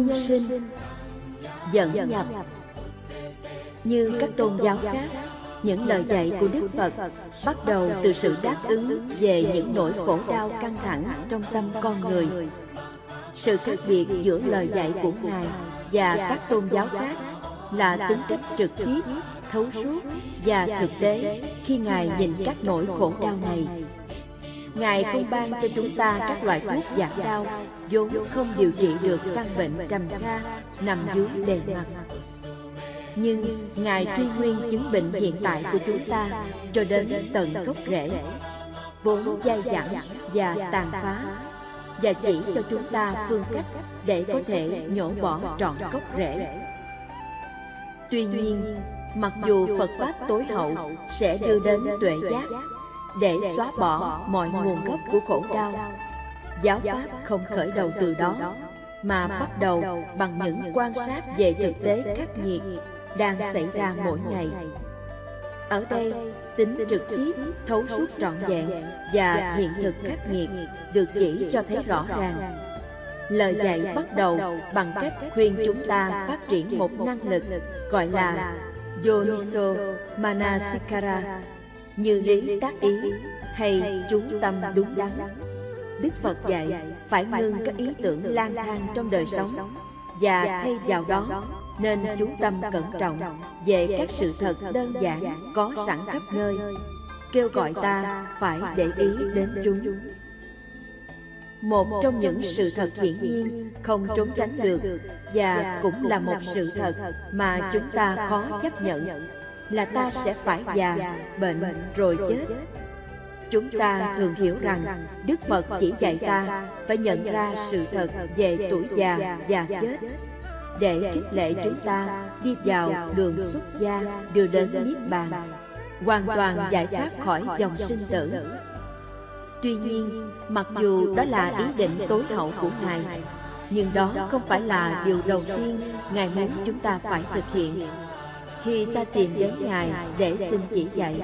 nhân sinh dẫn nhập. Như các tôn giáo khác, những lời dạy của đức phật bắt đầu từ sự đáp ứng về những nỗi khổ đau căng thẳng trong tâm con người. Sự khác biệt giữa lời dạy của ngài và các tôn giáo khác là tính cách trực tiếp, thấu suốt và thực tế khi ngài nhìn các nỗi khổ đau này ngài không ban cho chúng ta các loại thuốc giảm đau, vốn không điều trị được căn bệnh trầm kha, nằm dưới bề mặt. Nhưng ngài truy nguyên chứng bệnh hiện tại của chúng ta cho đến tận gốc rễ, vốn dai dẳng và tàn phá, và chỉ cho chúng ta phương cách để có thể nhổ bỏ trọn gốc rễ. Tuy nhiên, mặc dù phật pháp tối hậu sẽ đưa đến tuệ giác để xóa bỏ mọi nguồn gốc của khổ đau. giáo pháp không khởi đầu từ đó mà bắt đầu bằng những quan sát về thực tế khắc nghiệt đang xảy ra mỗi ngày. ở đây tính trực tiếp thấu suốt trọn vẹn và hiện thực khắc nghiệt được chỉ cho thấy rõ ràng. lời dạy bắt đầu bằng cách khuyên chúng ta phát triển một năng lực gọi là yoniso manasikara như lý tác ý, hay chú tâm đúng đắn? Đức phật dạy, phải ngưng các ý tưởng lang thang trong đời sống và thay vào đó, nên chú tâm cẩn trọng về các sự thật đơn giản có sẵn khắp nơi. Kêu gọi ta phải để ý đến chúng. Một trong những sự thật hiển nhiên không trốn tránh được và cũng là một sự thật mà chúng ta khó chấp nhận là ta sẽ phải già bệnh rồi chết. chúng ta thường hiểu rằng đức phật chỉ dạy ta phải nhận ra sự thật về tuổi già và chết. để khích lệ chúng ta đi vào đường xuất gia đưa đến niết bàn. Hoàn toàn giải thoát khỏi dòng sinh tử. tuy nhiên mặc dù đó là ý định tối hậu của ngài. Nhưng đó không phải là điều đầu tiên ngài muốn chúng ta phải thực hiện khi ta tìm đến ngài để xin chỉ dạy.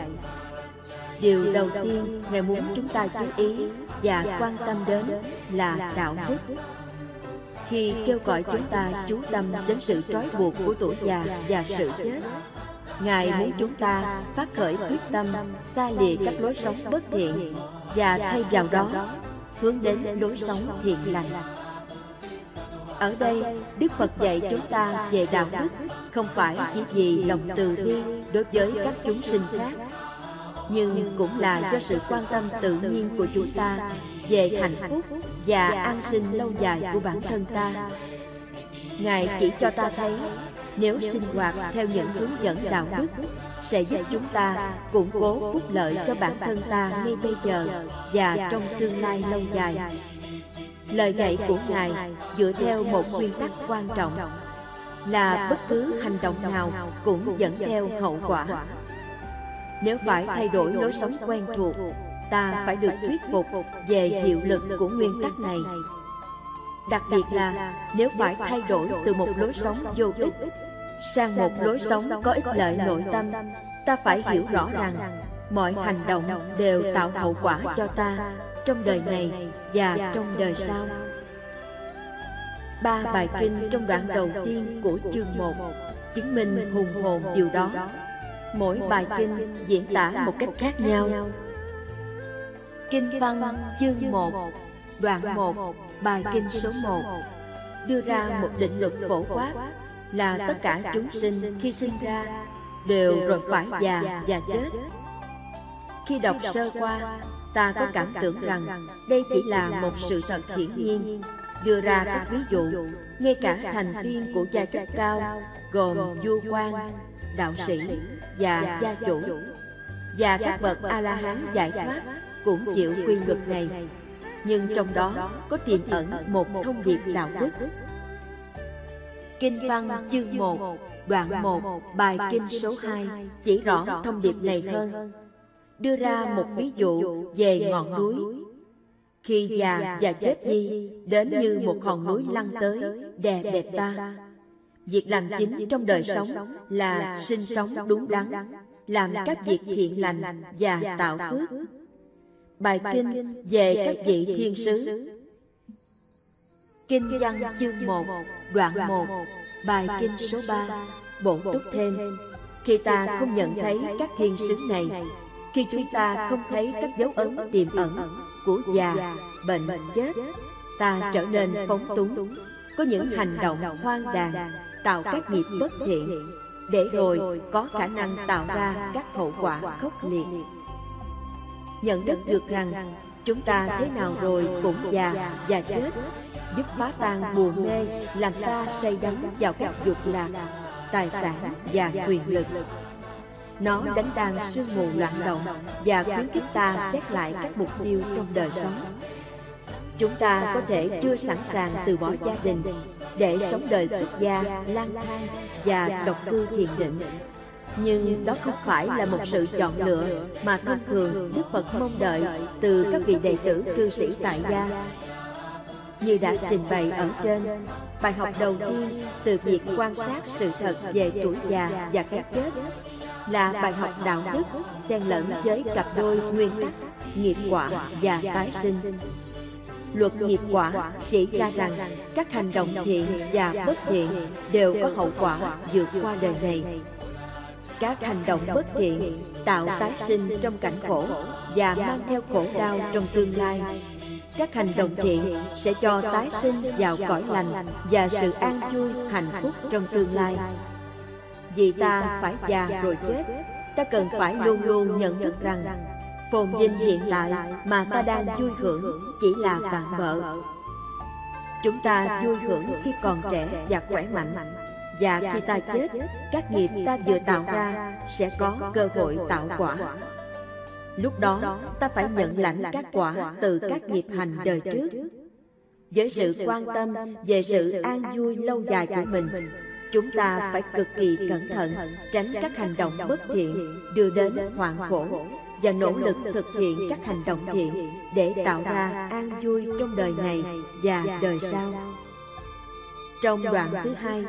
Điều đầu tiên ngài muốn chúng ta chú ý và quan tâm đến là đạo đức. Khi kêu gọi chúng ta chú tâm đến sự trói buộc của tuổi già và sự chết, ngài muốn chúng ta phát khởi quyết tâm xa lìa các lối sống bất thiện và thay vào đó hướng đến lối sống thiện lành ở đây, đức phật dạy chúng ta về đạo đức, không phải chỉ vì lòng từ bi đối với các chúng sinh khác, nhưng cũng là do sự quan tâm tự nhiên của chúng ta về hạnh phúc và an sinh lâu dài của bản thân ta. Ngài chỉ cho ta thấy, nếu sinh hoạt theo những hướng dẫn đạo đức, sẽ giúp chúng ta củng cố phúc lợi cho bản thân ta ngay bây giờ và trong tương lai lâu dài lời dạy của ngài dựa theo một nguyên tắc quan trọng, là bất cứ hành động nào cũng dẫn theo hậu quả. Nếu phải thay đổi lối sống quen thuộc, ta phải được thuyết phục về hiệu lực của nguyên tắc này. Đặc biệt là nếu phải thay đổi từ một lối sống vô ích sang một lối sống có ích lợi nội tâm, ta phải hiểu rõ rằng mọi hành động đều tạo hậu quả cho ta trong đời này và trong đời sau. ba bài kinh trong đoạn đầu tiên của chương 1 chứng minh hùng hồn điều đó. mỗi bài kinh diễn tả một cách khác nhau. Kinh văn chương 1 Đoạn 1 Bài kinh số 1 Đưa ra một định luật phổ quát Là tất cả chúng sinh khi sinh ra Đều rồi phải già và chết. Khi đọc sơ qua Ta có cảm tưởng rằng Đây chỉ là một sự thật hiển nhiên Đưa ra các ví dụ Ngay cả thành viên của gia cấp cao Gồm vua quan, đạo sĩ và gia chủ. Và các bậc A-la-hán giải thoát cũng chịu quy luật này. nhưng trong đó có tiềm ẩn một thông điệp đạo đức. Kinh văn chương 1 đoạn 1 bài kinh số 2 chỉ rõ thông điệp này hơn đưa ra một ví dụ về ngọn núi. khi già và chết đi đến như một hòn núi lăn tới đè bẹp ta. việc làm chính trong đời sống là sinh sống đúng đắn làm các việc thiện lành và tạo phước. bài kinh về các vị thiên sứ. Kinh văn chương 1, đoạn 1, bài kinh số 3, bổ túc thêm. Khi ta không nhận thấy các thiên sứ này, khi chúng ta không thấy các dấu ấn tiềm ẩn của già, bệnh, chết, ta trở nên phóng túng, có những hành động hoang đàn, tạo các nghiệp bất thiện, để rồi có khả năng tạo ra các hậu quả khốc liệt. Nhận thức được rằng chúng ta thế nào rồi cũng già và chết, giúp phá tan buồn mê, làm ta say đắm vào các dục lạc, tài sản và quyền lực. Nó đánh tan sương mù loạn động và khuyến khích ta xét lại các mục tiêu trong đời sống. Chúng ta có thể chưa sẵn sàng từ bỏ gia đình để sống đời xuất gia, lang thang và độc cư thiền định. Nhưng đó không phải là một sự chọn lựa mà thông thường Đức Phật mong đợi từ các vị đệ tử cư sĩ tại gia. Như đã trình bày ở trên, bài học đầu tiên từ việc quan sát sự thật về tuổi già và cái chết là bài học đạo đức, xen lẫn với cặp đôi nguyên tắc, nghiệp quả và tái sinh. Luật nghiệp quả chỉ ra rằng các hành động thiện và bất thiện đều có hậu quả vượt qua đời này. Các hành động bất thiện tạo tái sinh trong cảnh khổ và mang theo khổ đau trong tương lai. Các hành động thiện sẽ cho tái sinh vào cõi lành và sự an vui, hạnh phúc trong tương lai vì ta phải già rồi chết ta cần phải luôn luôn nhận thức rằng phồn vinh hiện tại mà ta đang vui hưởng chỉ là tạm bợ chúng ta vui hưởng khi còn trẻ và khỏe mạnh. và khi ta chết các nghiệp ta vừa tạo ra sẽ có cơ hội tạo quả. lúc đó ta phải nhận lãnh các quả từ các nghiệp hành đời trước. với sự quan tâm về sự an vui lâu dài của mình chúng ta phải cực kỳ cẩn thận tránh các hành động bất thiện đưa đến hoạn khổ và nỗ lực thực hiện các hành động thiện để tạo ra an vui trong đời này và đời sau. Trong đoạn thứ hai,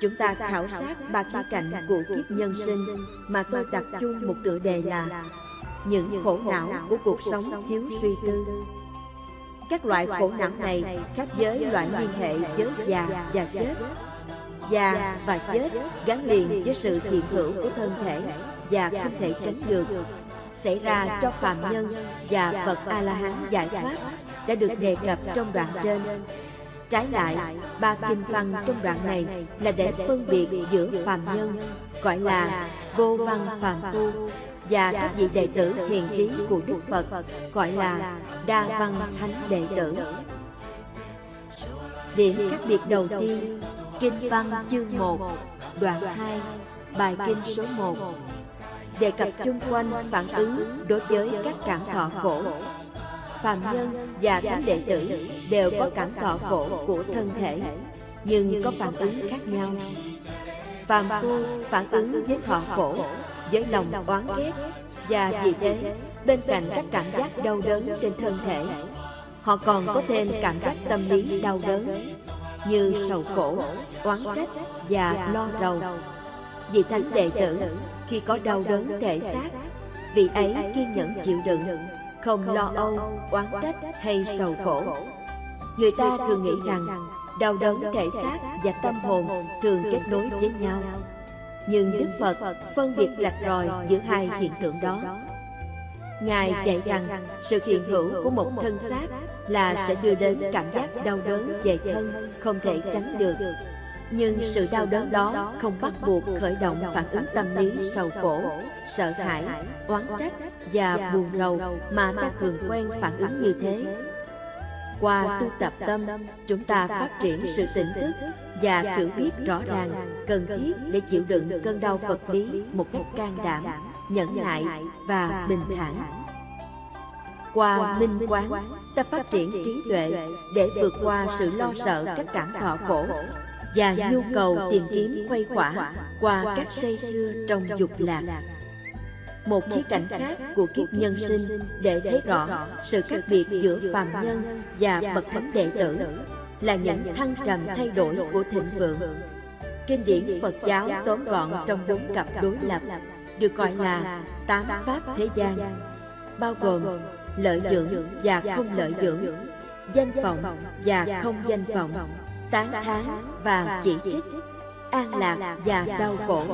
chúng ta khảo sát ba khía cạnh của kiếp nhân sinh mà tôi đặt chung một tựa đề là những khổ não của cuộc sống thiếu suy tư. Các loại khổ não này khác với loại liên hệ với già và chết. Già và chết gắn liền với sự hiện hữu của thân thể và không thể tránh được. xảy ra cho phàm nhân và bậc a la hán giải thoát đã được đề cập trong đoạn trên. trái lại ba kinh văn trong đoạn này là để phân biệt giữa phàm nhân gọi là vô văn phàm phu và các vị đệ tử hiền trí của đức phật gọi là đa văn thánh đệ tử. Điểm khác biệt đầu tiên kinh văn chương 1 đoạn 2 bài kinh số 1 đề cập chung quanh phản ứng đối với các cảm thọ khổ Phạm nhân và thánh đệ tử đều có cảm thọ khổ của thân thể, nhưng có phản ứng khác nhau. Phạm phu phản ứng với thọ khổ với lòng oán ghét, và vì thế, bên cạnh các cảm giác đau đớn trên thân thể, họ còn có thêm cảm giác tâm lý đau đớn như sầu khổ oán trách và lo rầu. vị thánh đệ tử khi có đau đớn thể xác vị ấy kiên nhẫn chịu đựng không lo âu oán trách hay sầu khổ người ta thường nghĩ rằng đau đớn thể xác và tâm hồn thường kết nối với nhau. nhưng đức phật phân biệt rạch ròi giữa hai hiện tượng đó. ngài dạy rằng sự hiện hữu của một thân xác là sẽ đưa đến cảm giác đau đớn về thân không thể tránh được. nhưng sự đau đớn đó không bắt buộc khởi động phản ứng tâm lý sầu khổ sợ hãi oán trách và buồn rầu mà ta thường quen phản ứng như thế. qua tu tập tâm chúng ta phát triển sự tỉnh thức và hiểu biết rõ ràng cần thiết để chịu đựng cơn đau vật lý một cách can đảm nhẫn nại và bình thản qua minh quán ta phát triển trí tuệ để vượt qua sự lo sợ các cảm thọ khổ và nhu cầu tìm kiếm khuây khỏa qua các say xưa trong dục lạc. một khía cạnh khác của kiếp nhân sinh để thấy rõ sự khác biệt giữa phàm nhân và bậc thánh đệ tử là những thăng trầm thay đổi của thịnh vượng. kinh điển phật giáo tóm gọn trong bốn cặp đối lập được gọi là tám pháp thế gian bao gồm lợi dưỡng và không lợi dưỡng. danh vọng và không danh vọng, tán thán và chỉ trích, an lạc và đau khổ.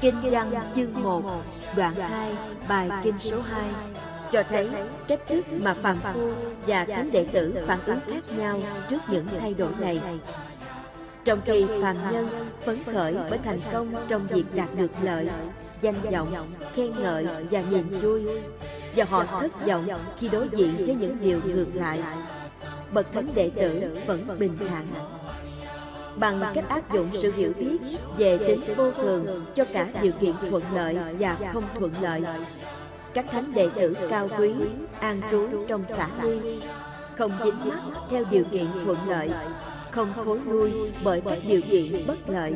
Kinh văn chương 1, đoạn 2, bài kinh số 2 cho thấy cách thức mà phàm phu và thánh đệ tử phản ứng khác nhau trước những thay đổi này. Trong khi phàm nhân phấn khởi bởi thành công trong việc đạt được lợi, danh vọng, khen ngợi và niềm vui, và họ thất vọng khi đối diện với những điều ngược lại. Bậc thánh đệ tử vẫn bình thản bằng cách áp dụng sự hiểu biết về tính vô thường cho cả điều kiện thuận lợi và không thuận lợi, các thánh đệ tử cao quý, an trú trong xã ly không dính mắc theo điều kiện thuận lợi, không thối lui bởi các điều kiện bất lợi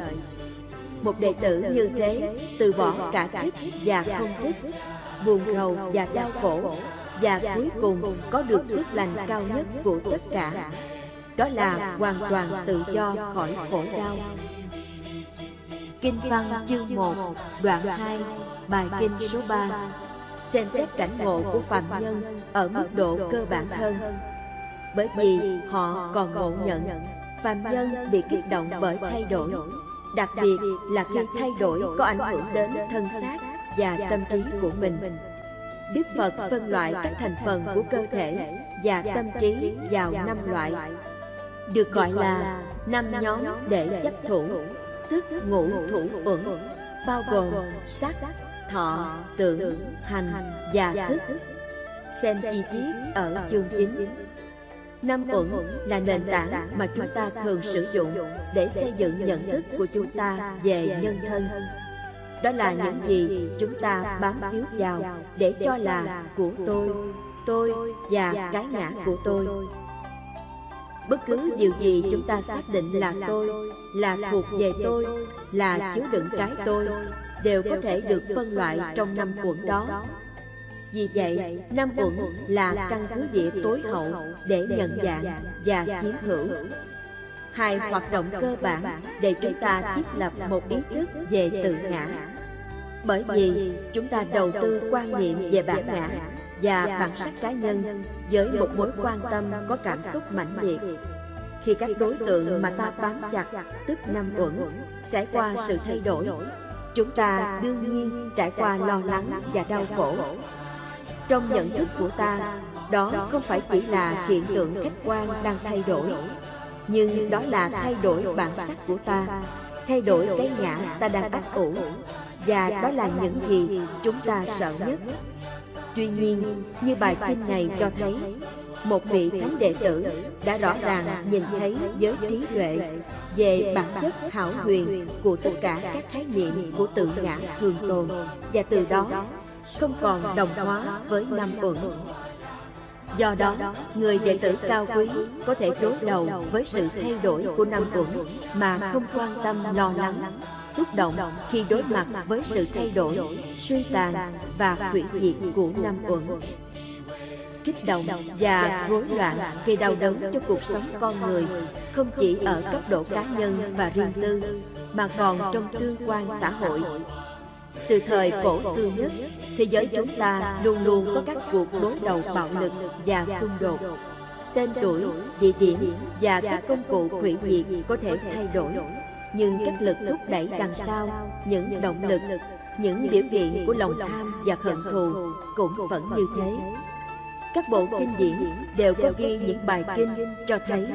một đệ tử như thế từ bỏ cả thích và không thích buồn rầu và đau khổ. Và cuối cùng có được phước lành cao nhất của tất cả. Đó là hoàn toàn tự do khỏi khổ đau. Kinh văn chương 1, đoạn 2, bài kinh số 3 xem xét cảnh ngộ của phạm nhân ở mức độ cơ bản hơn. Bởi vì họ còn ngộ nhận phạm nhân bị kích động bởi thay đổi. Đặc biệt là khi thay đổi có ảnh hưởng đến thân xác và tâm trí của mình đức phật phân loại các thành phần của cơ thể và tâm trí vào năm loại được gọi là năm nhóm để chấp thủ tức ngũ thủ uẩn bao gồm sắc thọ, tưởng, hành và thức. Xem chi tiết ở chương 9. Năm uẩn là nền tảng mà chúng ta thường sử dụng để xây dựng nhận thức của chúng ta về nhân thân. Đó là những gì chúng ta bám víu vào để cho là của tôi, tôi và cái ngã của tôi. Bất cứ điều gì chúng ta xác định là tôi, là thuộc về tôi, là chứa đựng cái tôi, đều có thể được phân loại trong năm quận đó. Vì vậy, năm quận là căn cứ địa tối hậu để nhận dạng và chiến hữu. Hai hoạt động cơ bản để chúng ta thiết lập một ý thức về tự ngã. Bởi vì chúng ta đầu tư quan niệm về bản ngã và bản sắc cá nhân với một mối quan tâm có cảm xúc mãnh liệt. Khi các đối tượng mà ta bám chặt, tức năm quẩn, trải qua sự thay đổi chúng ta đương nhiên trải qua lo lắng và đau khổ. trong nhận thức của ta đó không phải chỉ là hiện tượng khách quan đang thay đổi nhưng đó là thay đổi bản sắc của ta. thay đổi cái ngã ta. đang ấp ủ và đó là những gì chúng ta sợ nhất. tuy nhiên như bài kinh này cho thấy một vị thánh đệ tử đã rõ ràng nhìn thấy với trí tuệ về bản chất hảo huyền của tất cả các khái niệm của tự ngã thường tồn. và từ đó không còn đồng hóa với năm uẩn Do đó, người đệ tử cao quý có thể đối đầu với sự thay đổi của năm uẩn mà không quan tâm lo lắng, xúc động khi đối mặt với sự thay đổi, suy tàn và hủy diệt của năm uẩn. Kích động và rối loạn gây đau đớn cho cuộc sống con người không chỉ ở cấp độ cá nhân và riêng tư mà còn trong tương quan xã hội từ thời cổ xưa nhất, thế giới chúng ta luôn luôn có các cuộc đối đầu bạo lực và xung đột. Tên tuổi, địa điểm và các công cụ hủy diệt có thể thay đổi. Nhưng các lực thúc đẩy đằng sau, những động lực, những biểu hiện của lòng tham và hận thù cũng vẫn như thế. Các bộ kinh điển đều có ghi những bài kinh cho thấy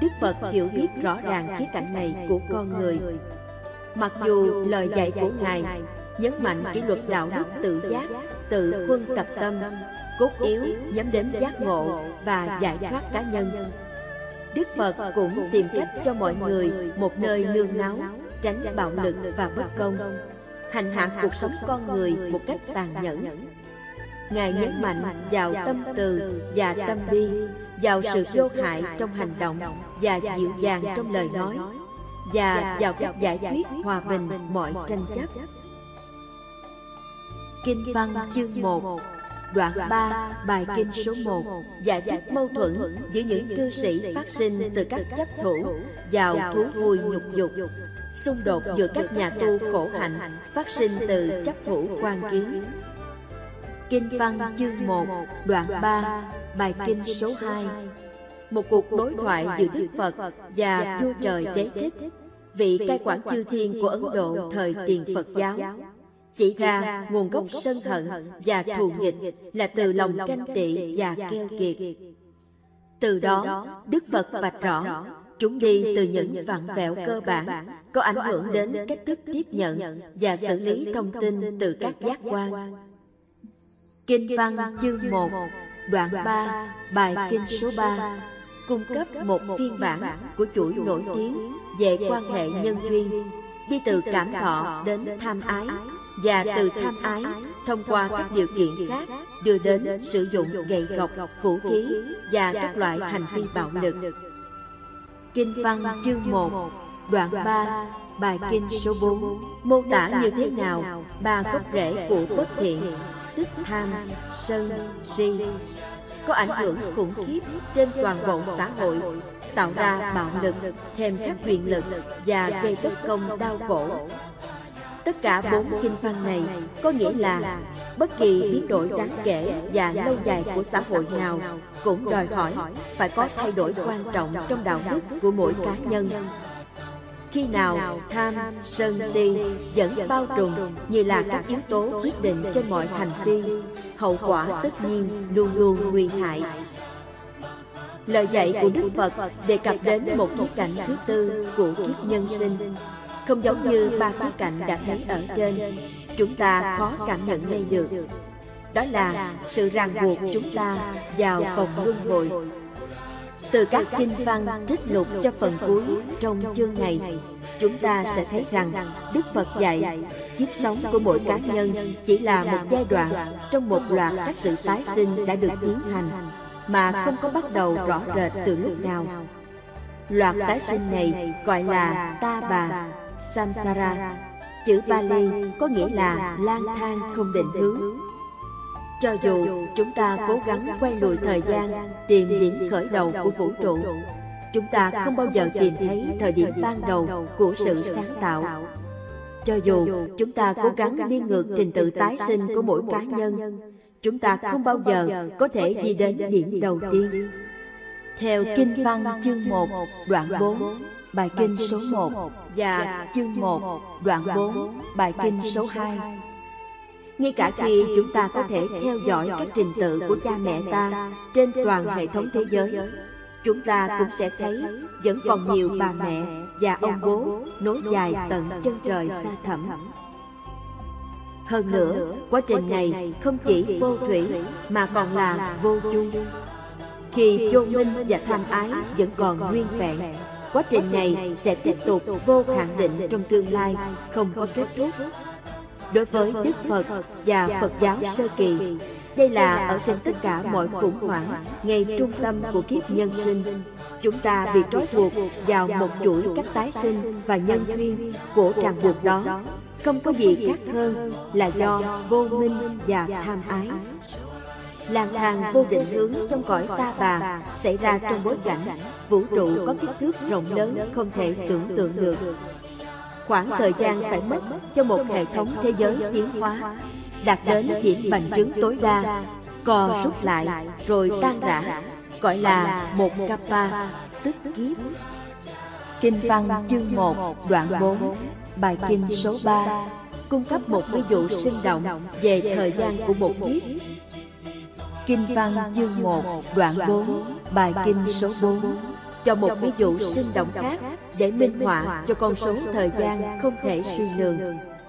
Đức Phật hiểu biết rõ ràng khía cạnh này của con người. Mặc dù lời dạy của Ngài nhấn mạnh kỷ luật đạo đức tự giác, tự quân tập tâm, cốt yếu nhắm đến giác ngộ và giải thoát cá nhân. Đức Phật cũng tìm cách cho mọi người một nơi nương náu, tránh bạo lực và bất công, hành hạ cuộc sống con người một cách tàn nhẫn Ngài nhấn mạnh vào tâm từ và tâm bi, vào sự vô hại trong hành động và dịu dàng trong lời nói, và vào cách giải quyết hòa bình mọi tranh chấp. Kinh văn chương 1 Đoạn 3, bài kinh số 1 Giải thích mâu thuẫn giữa những cư sĩ phát sinh từ các chấp thủ vào thú vui nhục dục. Xung đột giữa các nhà tu khổ hạnh phát sinh từ chấp thủ quan kiến. Kinh văn chương 1, đoạn 3, bài kinh số 2 Một cuộc đối thoại giữa Đức Phật và vua trời đế thích. Vị cai quản chư thiên của Ấn Độ thời tiền Phật giáo. Chỉ ra nguồn gốc sân hận và thù nghịch là từ lòng canh tị và keo kiệt. Từ đó, Đức Phật vạch rõ Chúng đi từ những vặn vẹo cơ bản, có ảnh hưởng đến cách thức tiếp nhận và xử lý thông tin từ các giác quan. Kinh văn chương 1, đoạn 3, bài kinh số 3 cung cấp một phiên bản của chuỗi nổi tiếng về quan hệ nhân duyên, đi từ cảm thọ đến tham ái, và từ tham ái thông qua các điều kiện khác đưa đến sử dụng gậy gộc, vũ khí và các loại hành vi bạo lực. Kinh văn chương 1, đoạn 3, bài kinh số 4 mô tả như thế nào? ba gốc rễ của bất thiện, tức tham, sân, si, có ảnh hưởng khủng khiếp trên toàn bộ xã hội, tạo ra bạo lực, thêm các quyền lực và gây bất công đau khổ. Tất cả bốn kinh văn này có nghĩa là bất kỳ biến đổi đáng kể và lâu dài của xã hội nào cũng đòi hỏi phải có thay đổi quan trọng trong đạo đức của mỗi cá nhân. Khi nào tham, sân si vẫn bao trùm như là các yếu tố quyết định trên mọi hành vi, hậu quả tất nhiên luôn luôn nguy hại. Lời dạy của đức phật đề cập đến một khía cạnh thứ tư của kiếp nhân sinh không giống như ba khía cạnh đã thấy ở trên, chúng ta khó cảm nhận ngay được. Đó là sự ràng buộc chúng ta vào vòng luân hồi. Từ các kinh văn trích lục cho phần cuối trong chương này, chúng ta sẽ thấy rằng đức phật dạy, kiếp sống của mỗi cá nhân chỉ là một giai đoạn trong một loạt các sự tái sinh đã được tiến hành, mà không có bắt đầu rõ rệt từ lúc nào. Loạt tái sinh này gọi là ta bà samsara. Chữ Bali có nghĩa là lang thang không định hướng. cho dù chúng ta cố gắng quay lùi thời gian tìm điểm khởi đầu của vũ trụ. chúng ta không bao giờ tìm thấy thời điểm ban đầu của sự sáng tạo. cho dù chúng ta cố gắng đi ngược trình tự tái sinh của mỗi cá nhân chúng ta không bao giờ có thể đi đến điểm đầu tiên. theo Kinh văn chương 1 đoạn 4 bài kinh số 1 và chương 1 đoạn 4 bài kinh số 2 ngay cả khi chúng ta có thể theo dõi các trình tự của cha mẹ ta trên toàn hệ thống thế giới. chúng ta cũng sẽ thấy vẫn còn nhiều bà mẹ và ông bố nối dài tận chân trời xa thẳm. hơn nữa quá trình này không chỉ vô thủy mà còn là vô chung khi vô minh và tham ái vẫn còn nguyên vẹn quá trình này sẽ tiếp tục vô hạn định trong tương lai không có kết thúc. đối với đức phật và phật giáo sơ kỳ đây là ở trên tất cả mọi khủng hoảng ngay trung tâm của kiếp nhân sinh. chúng ta bị trói buộc vào một chuỗi cách tái sinh và nhân duyên của ràng buộc đó. không có gì khác hơn là do vô minh và tham ái lang thang vô định hướng trong cõi ta bà xảy ra trong bối cảnh vũ trụ có kích thước rộng lớn không thể tưởng tượng được. Khoảng thời gian phải mất cho một hệ thống thế giới tiến hóa, đạt đến điểm bành trướng tối đa, co rút lại rồi tan rã, gọi là một kappa, tức kiếp. Kinh văn chương 1 đoạn 4 bài kinh số 3 cung cấp một ví dụ sinh động về thời gian của một kiếp kinh văn chương 1 đoạn 4 bài kinh số 4 cho một ví dụ sinh động khác để minh họa cho con số thời gian không thể suy lường.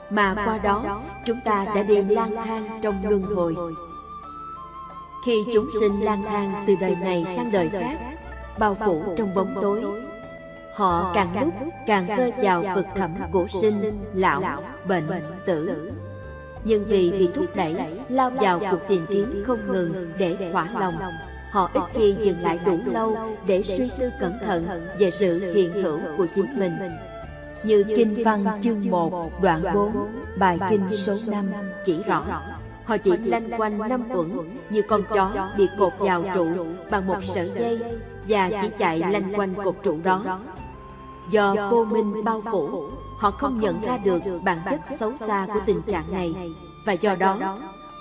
mà qua đó chúng ta đã đi lang thang trong luân hồi. khi chúng sinh lang thang từ đời này sang đời khác bao phủ trong bóng tối. họ càng lúc càng rơi vào vực thẳm của sinh lão bệnh tử nhưng vì bị thúc đẩy lao vào cuộc tìm kiếm không ngừng để thỏa lòng. họ ít khi dừng lại đủ lâu để suy tư cẩn thận về sự hiện hữu của chính mình. như Kinh Văn chương 1 đoạn 4 bài kinh số 5 chỉ rõ. họ chỉ lanh quanh năm uẩn như con chó bị cột vào trụ bằng một sợi dây và chỉ chạy lanh quanh cột trụ đó. do vô minh bao phủ họ không nhận ra được bản chất xấu xa của tình trạng này. và do đó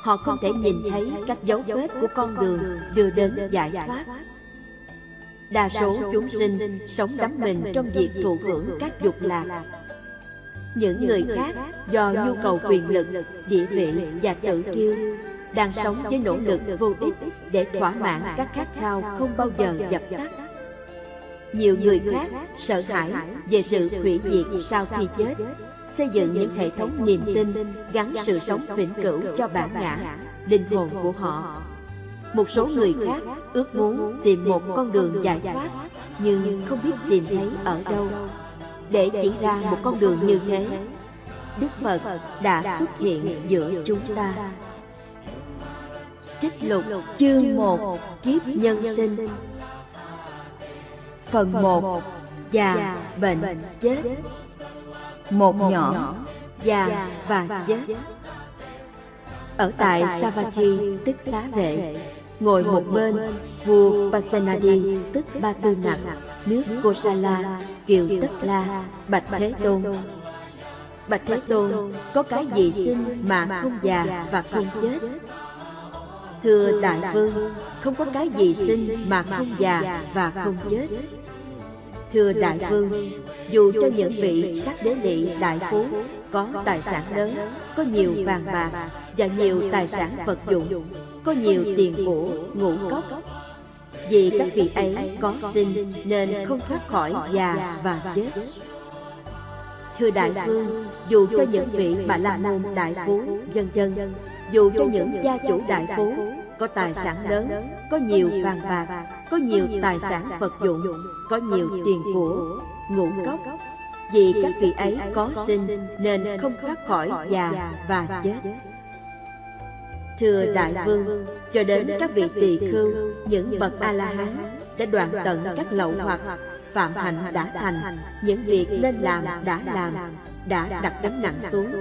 Họ không thể nhìn thấy các dấu vết của con đường đưa đến giải thoát. Đa số chúng sinh sống đắm mình trong việc thụ hưởng các dục lạc. Những người khác do nhu cầu quyền lực, địa vị và tự kiêu Đang sống với nỗ lực vô ích để thỏa mãn các khát khao không bao giờ dập tắt Nhiều người khác sợ hãi về sự hủy diệt sau khi chết. Xây dựng những hệ thống niềm tin gắn sự sống vĩnh cửu cho bản ngã, linh hồn của họ. một số người khác ước muốn tìm một con đường giải thoát nhưng không biết tìm thấy ở đâu. để chỉ ra một con đường như thế đức phật đã xuất hiện giữa chúng ta. trích lục chương một kiếp nhân sinh phần một già bệnh chết. một nhỏ già và chết. ở tại Savatthi tức xá vệ. ngồi một bên vua Pasenadi tức Ba Tư Nặc. Nước Kosala kiều Tất La Bạch Thế Tôn. Bạch Thế Tôn có cái gì sinh mà không già và không chết Thưa Đại Vương, Không có cái gì sinh mà không già và không chết. Thưa Đại Vương, Dù cho những vị sắc đế lị đại phú Có tài sản lớn, Có nhiều vàng bạc Và nhiều tài sản vật dụng, có nhiều tiền của, ngũ cốc, vì các vị ấy có sinh nên không thoát khỏi già và chết. Thưa đại vương, dù cho những vị bà la môn đại phú, dân dân dù cho những gia chủ đại phú có tài sản lớn có nhiều vàng bạc có nhiều tài sản vật dụng có nhiều tiền của ngũ cốc. vì các vị ấy có sinh nên không thoát khỏi già và chết. Thưa Đại Vương, cho đến các vị tỳ khưu, những bậc A-la-hán đã đoạn tận các lậu hoặc, phạm hạnh đã thành, những việc nên làm đã làm, đã đặt gánh nặng xuống,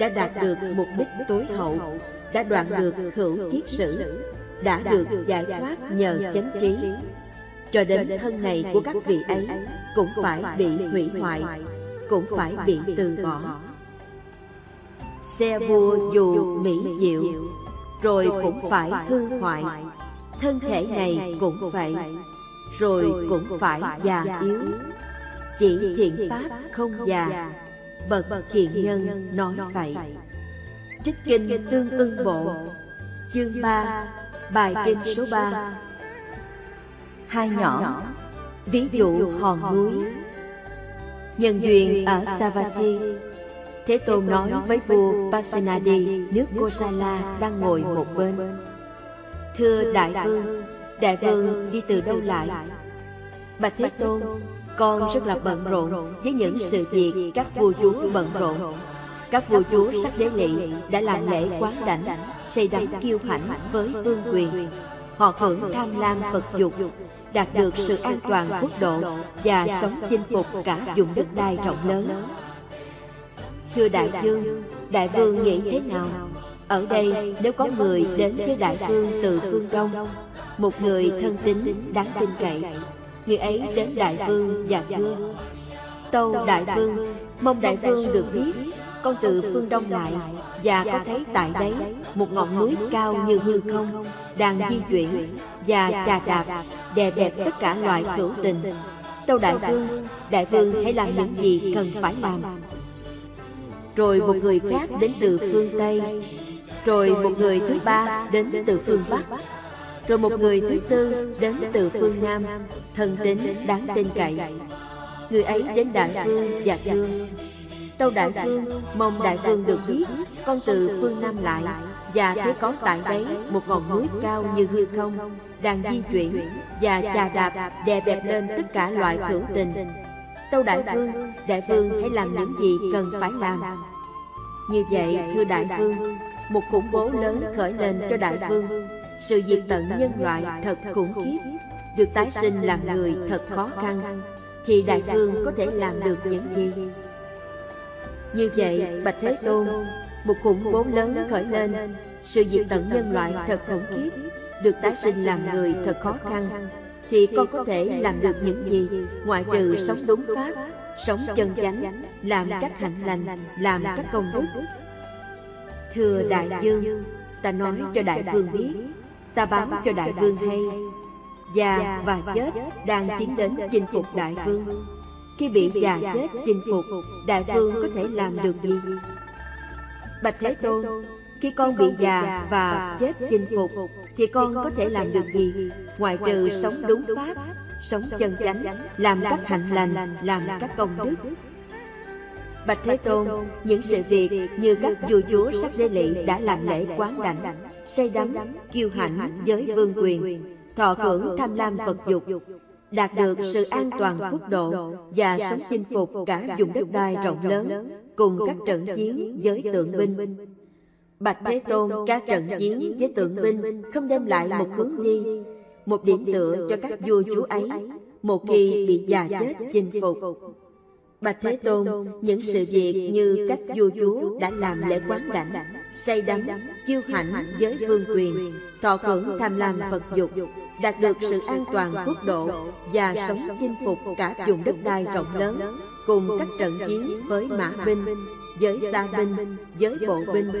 đã đạt được mục đích tối hậu, đã đoạn được hữu kiết sử, đã được giải thoát nhờ chánh trí. Cho đến thân này của các vị ấy cũng phải bị hủy hoại, cũng phải bị từ bỏ. Xe vua dù mỹ diệu rồi cũng phải hư hoại. thân thể này cũng vậy rồi cũng phải già yếu. chỉ thiện pháp không già bậc thiện nhân nói vậy. trích kinh tương ưng bộ chương 3 bài kinh số 3 hai nhỏ ví dụ hòn núi. nhân duyên ở Savatthi. Thế Tôn nói với vua Pasenadi nước Kosala đang ngồi một bên. Thưa Đại Vương, Đại Vương đi từ đâu lại? Bạch Thế Tôn, con rất là bận rộn với những sự việc các vua chúa bận rộn. các vua chúa sắc đế lỵ đã làm lễ quán đảnh xây đắm kiêu hãnh với vương quyền. họ hưởng tham lam vật dục đạt được sự an toàn quốc độ và sống chinh phục cả vùng đất đai rộng lớn. Thưa Đại Vương, Đại Vương nghĩ thế nào? Ở đây nếu có người đến với Đại Vương từ phương Đông Một người thân tín, đáng tin cậy Người ấy đến Đại Vương và thưa Tâu Đại Vương, mong Đại Vương được biết Con từ phương Đông lại Và có thấy tại đấy một ngọn núi cao như hư không Đang di chuyển và trà đạp đè đẹp tất cả loại hữu tình. Tâu Đại Vương, Đại Vương hãy làm những gì cần phải làm. Rồi một người khác đến từ phương Tây, rồi một người thứ ba đến từ phương Bắc, rồi một người thứ tư đến từ phương Nam, thần tín đáng tin cậy. Người ấy đến Đại Vương và thưa, Tâu Đại Vương mong Đại Vương được biết con từ phương Nam lại và thấy có tại đấy một ngọn núi cao như hư không đang di chuyển và chà đạp đè bẹp lên tất cả loại hữu tình Tâu Đại Vương, Đại Vương hãy làm những gì cần phải làm. Như vậy, thưa Đại Vương, một khủng bố lớn khởi lên cho Đại Vương. Sự diệt tận nhân loại thật khủng khiếp, được tái sinh làm người thật khó khăn, thì Đại Vương có thể làm được những gì? Như vậy, Bạch Thế Tôn, một khủng bố lớn khởi lên, sự diệt tận nhân loại thật khủng khiếp, được tái sinh làm người thật khó khăn, thì con có thể làm được những gì? ngoại trừ sống đúng pháp sống chân chánh làm các hạnh lành làm các công đức. thưa đại dương Ta nói cho đại vương biết Ta báo cho đại vương hay Già và chết đang tiến đến chinh phục đại vương. Khi bị già chết chinh phục Đại vương có thể làm được gì? Bạch Thế Tôn Khi con bị già và chết chinh phục Thì con có thể làm được gì? Ngoại trừ sống đúng pháp Sống chân chánh Làm các hạnh lành Làm các công đức. Bạch Thế Tôn, những sự việc như các vua chúa sắc đế lị đã làm lễ quán đảnh, say đắm, kiêu hãnh với vương quyền, thọ hưởng tham lam vật dục, đạt được sự an toàn quốc độ và sống chinh phục cả vùng đất đai rộng lớn cùng các trận chiến với tượng binh. Bạch Thế Tôn, các trận chiến với tượng binh không đem lại một hướng đi, một điểm tựa cho các vua chúa ấy, một khi bị già chết chinh phục. Bạch Thế Tôn, những sự việc như các vua chúa đã làm lễ quán đảnh, say đắm, kiêu hãnh với vương quyền, thọ hưởng tham lam Phật dục, đạt được sự an toàn quốc độ và sống chinh phục cả vùng đất đai rộng lớn, cùng các trận chiến với mã binh, với xa binh, với bộ binh.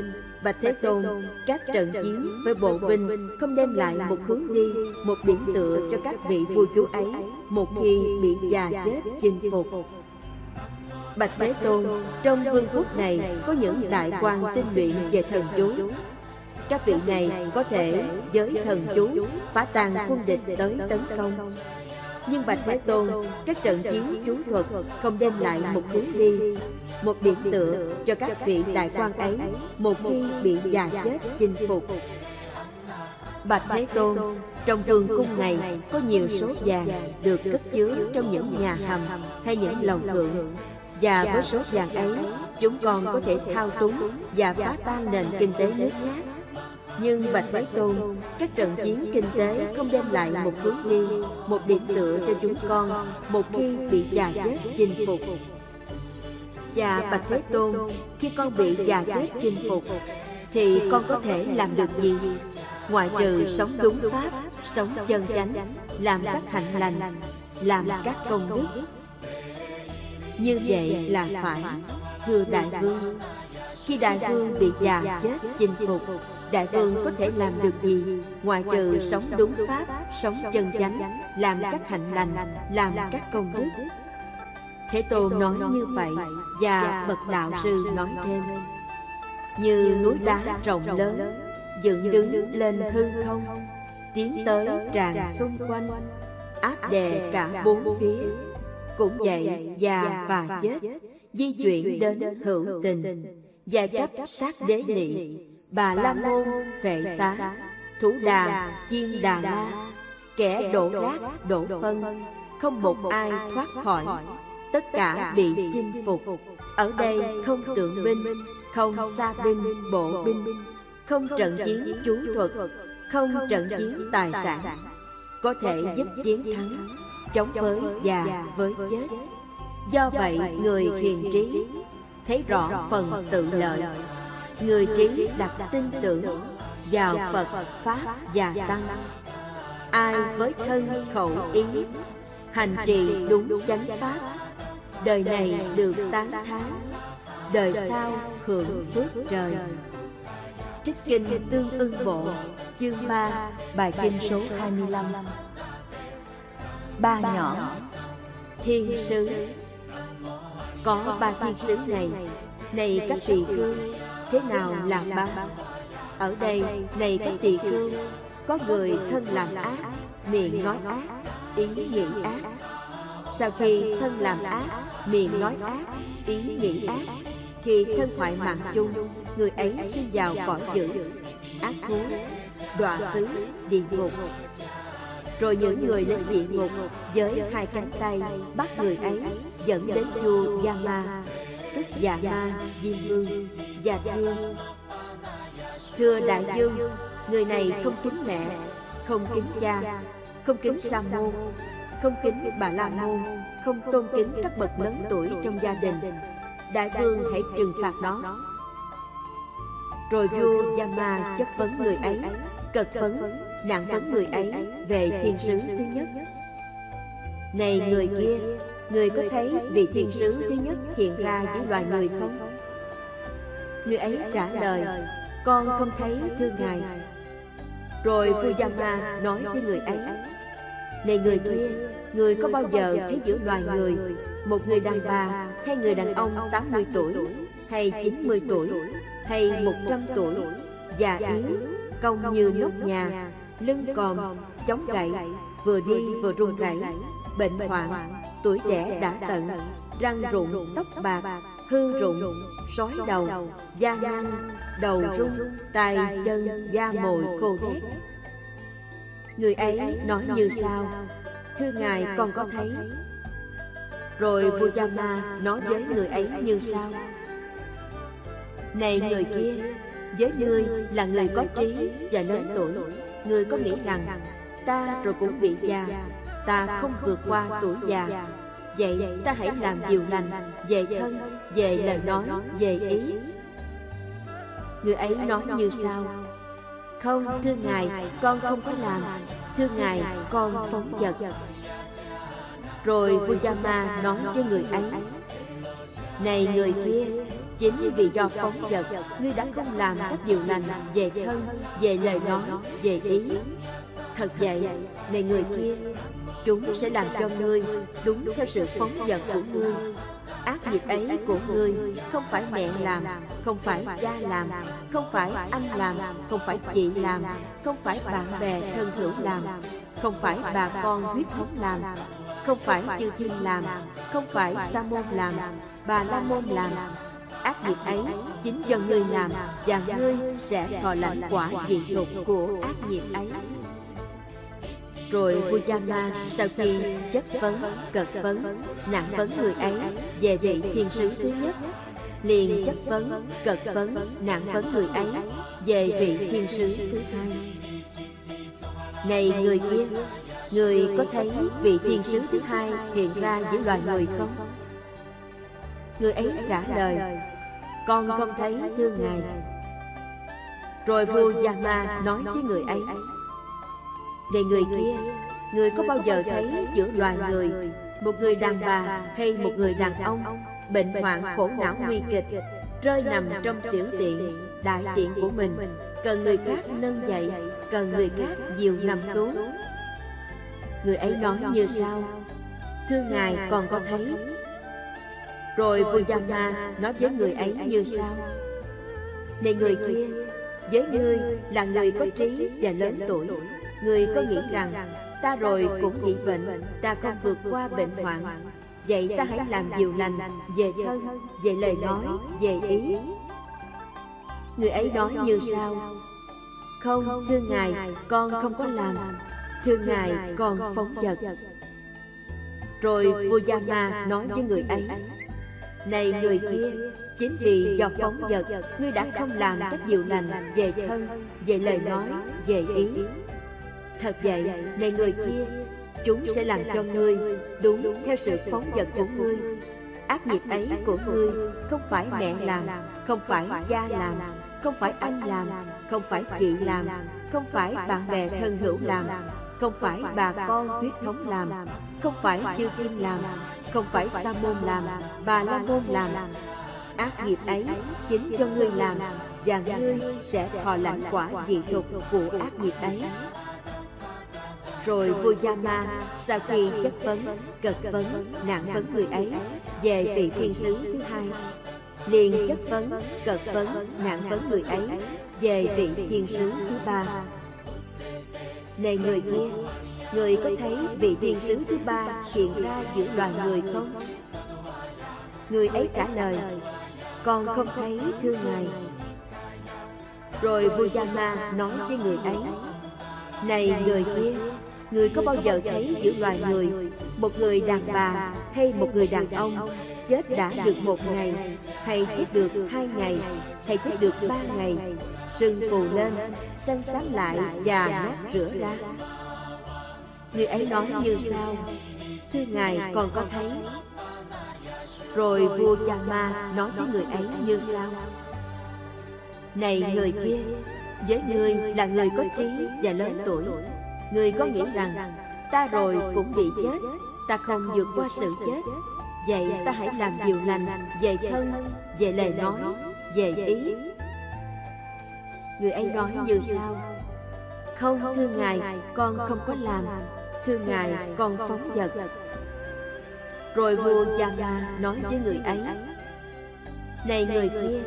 Bạch Thế Tôn, các trận chiến với bộ binh không đem lại một hướng đi, một điểm tựa cho các vị vua chúa ấy một khi bị già chết chinh phục. Bạch Thế Tôn, trong vương quốc này có những đại quan tinh luyện về thần chú. Các vị này có thể với thần chú phá tan quân địch tới tấn công. Nhưng Bạch Thế Tôn, các trận chiến chú thuật không đem lại một hướng đi, một điểm tựa cho các vị đại quan ấy một khi bị già chết chinh phục. Bạch Thế Tôn, trong vương cung này có nhiều số vàng được cất chứa trong những nhà hầm hay những lầu thượng và với số vàng ấy, chúng con có thể thao túng và phá tan nền kinh tế nước khác. Nhưng Bạch Thế Tôn, các trận chiến kinh tế không đem lại một hướng đi, một điểm tựa cho chúng con một khi bị già chết chinh phục. Và Bạch Thế Tôn, khi con bị già chết chinh phục, thì con có thể làm được gì? Ngoại trừ sống đúng pháp, sống chân chánh, làm các hạnh lành, làm các công đức, như vậy là phải Thưa Đại Vương. Khi Đại Vương bị già chết chinh phục Đại Vương có thể làm được gì? Ngoài trừ sống đúng pháp Sống chân chánh Làm các hạnh lành Làm các công đức. Thế Tôn nói như vậy Và Bậc Đạo Sư nói thêm Như núi đá rộng lớn Dựng đứng lên hư không Tiến tới tràn xung quanh Áp đè cả bốn phía cũng vậy già và chết di chuyển đến hữu tình giai cấp sát đế nị bà la môn phệ xá thủ đà chiên đà la kẻ đổ rác đổ phân không một ai thoát khỏi. tất cả bị chinh phục. ở đây không tượng binh không xa binh bộ binh không trận chiến chú thuật không trận chiến tài sản. có thể giúp chiến thắng chống với già với chết. Do vậy người hiền trí thấy rõ phần tự lợi. người trí đặt tin tưởng vào phật pháp và tăng. ai với thân khẩu ý hành trì đúng chánh pháp. Đời này được tán thán đời sau hưởng phước trời. trích kinh tương ưng bộ chương 3 bài kinh số 25 ba nhỏ. Thiên sứ. Có ba thiên sứ này. Này các tỳ khưu, thế nào là ba? Ở đây, này các tỳ khưu, có người thân làm ác, miệng nói ác, ý nghĩ ác. Sau khi thân làm ác, miệng nói ác, ý nghĩ ác khi thân hoại mạng chung, người ấy sinh vào cõi dữ ác thú, đọa xứ, địa ngục rồi những người lên địa ngục với hai cánh tay bắt người ấy dẫn đến vua Yama, tức Dạ Ma, Diêm Vương, và vương Thưa Đại Dương, người này không kính mẹ, không kính cha, không kính Sa môn, không kính Bà La môn, không tôn kính các bậc lớn tuổi trong gia đình. Đại vương hãy trừng phạt nó. Rồi vua Yama chất vấn người ấy, cật vấn nặng vấn người ấy về thiên sứ thứ nhất. Này người kia, người có thấy vị thiên sứ thứ nhất hiện ra với loài người không? Người ấy trả lời, Con không thấy, thưa ngài. Rồi phu Fuyama nói với người ấy, Này người kia, Người có bao giờ thấy giữa loài người, Một người đàn bà hay người đàn ông 80 tuổi, Hay 90 tuổi, Hay 100 tuổi Già yếu Cong như nóc nhà Lưng còm Chống gậy Vừa đi vừa run rẩy Bệnh hoạn Tuổi trẻ đã tận Răng rụng Tóc bạc Hư rụng Sói đầu Da nhăn Đầu rung tay chân da mồi khô đét Người ấy nói như sau Thưa Ngài con có thấy? Rồi Vujama nói với người ấy như sau Này người kia Với ngươi là người có trí và lớn tuổi. Ngươi có nghĩ rằng Ta rồi cũng bị già Ta không vượt qua tuổi già. Vậy ta hãy làm điều lành Về thân, về lời nói, về ý. Người ấy nói như sau. Không, thưa Ngài, con không có làm. Thưa Ngài, con phóng vật Rồi Vujama nói với người ấy Này người kia Chính vì do phóng vật Ngươi đã không làm các điều lành Về thân, về lời nói, về ý. Thật vậy, này người kia Chúng sẽ làm cho ngươi đúng theo sự phóng vật của ngươi. Ác nghiệp ấy của ngươi Không phải mẹ làm Không phải cha làm Không phải anh làm Không phải chị làm Không phải bạn bè thân hữu làm Không phải bà con huyết thống làm Không phải chư thiên làm Không phải sa môn làm Bà la môn làm Ác nghiệp ấy chính do ngươi làm Và ngươi sẽ thọ lãnh quả dị dục của ác nghiệp ấy rồi Vujama sau khi chất vấn, cật vấn, nặng vấn người ấy về vị thiên sứ thứ nhất liền chất vấn, cật vấn, nặng vấn người ấy về vị thiên sứ thứ hai Này người kia, người có thấy vị thiên sứ thứ hai hiện ra giữa loài người không? Người ấy trả lời con không thấy thưa Ngài. Rồi vua Yama nói với người ấy này người kia Người có bao giờ thấy giữa loài người Một người đàn bà hay một người đàn ông Bệnh hoạn khổ não nguy kịch Rơi nằm trong tiểu tiện Đại tiện của mình. Cần người khác nâng dậy Cần người khác dìu nằm xuống. Người ấy nói như sau Thưa Ngài còn có thấy rồi Vujama nói với người ấy như sau. Này người kia Với ngươi là người có trí và lớn tuổi. Người có nghĩ rằng Ta rồi cũng bị bệnh Ta không vượt qua bệnh hoạn. Vậy ta hãy làm điều lành Về thân, về lời nói, về ý. Người ấy nói như sau. Không, thưa Ngài, con không có làm. Thưa Ngài, con phóng vật Rồi vua Yama nói với người ấy. Này người kia Chính vì do phóng vật Ngươi đã không làm các điều lành Về thân, về lời nói, về ý. Thật vậy, này người kia Chúng sẽ làm cho ngươi đúng theo sự phóng dật của ngươi. Ác nghiệp ấy của ngươi Không phải mẹ làm Không phải cha làm Không phải anh làm Không phải chị làm Không phải bạn bè thân hữu làm Không phải bà con huyết thống làm Không phải chư thiên làm không phải sa môn làm Bà la môn làm. Ác nghiệp ấy chính cho ngươi làm Và ngươi sẽ thọ lãnh quả dị tục của ác nghiệp ấy. Rồi vua Yama sau khi chất vấn, cật vấn, nạn vấn người ấy về vị thiên sứ thứ hai liền chất vấn, cật vấn, nạn vấn người ấy về vị thiên sứ thứ ba. Này người kia, người có thấy vị thiên sứ thứ ba hiện ra giữa đoàn người không? Người ấy trả lời, Con không thấy, thưa ngài Rồi vua Yama nói với người ấy, Này người kia, Người có bao giờ thấy giữa loài người Một người đàn bà hay một người đàn ông Chết đã được một ngày Hay chết được hai ngày Hay chết được ba ngày, Sưng phù lên, Xanh xám lại và nát rửa ra Người ấy nói như sau. Thưa Ngài còn có thấy. Rồi vua Chama nói với người ấy như sau. Này người kia Với người là người có trí và lớn tuổi. Người có nghĩ rằng Ta rồi cũng bị chết Ta không vượt qua sự chết. Vậy ta hãy làm điều lành Về thân, về lời nói, về ý. Người ấy nói như sau. Không thưa Ngài Con không có làm. Thưa Ngài con phóng vật. Rồi vua Chama nói với người ấy Này người kia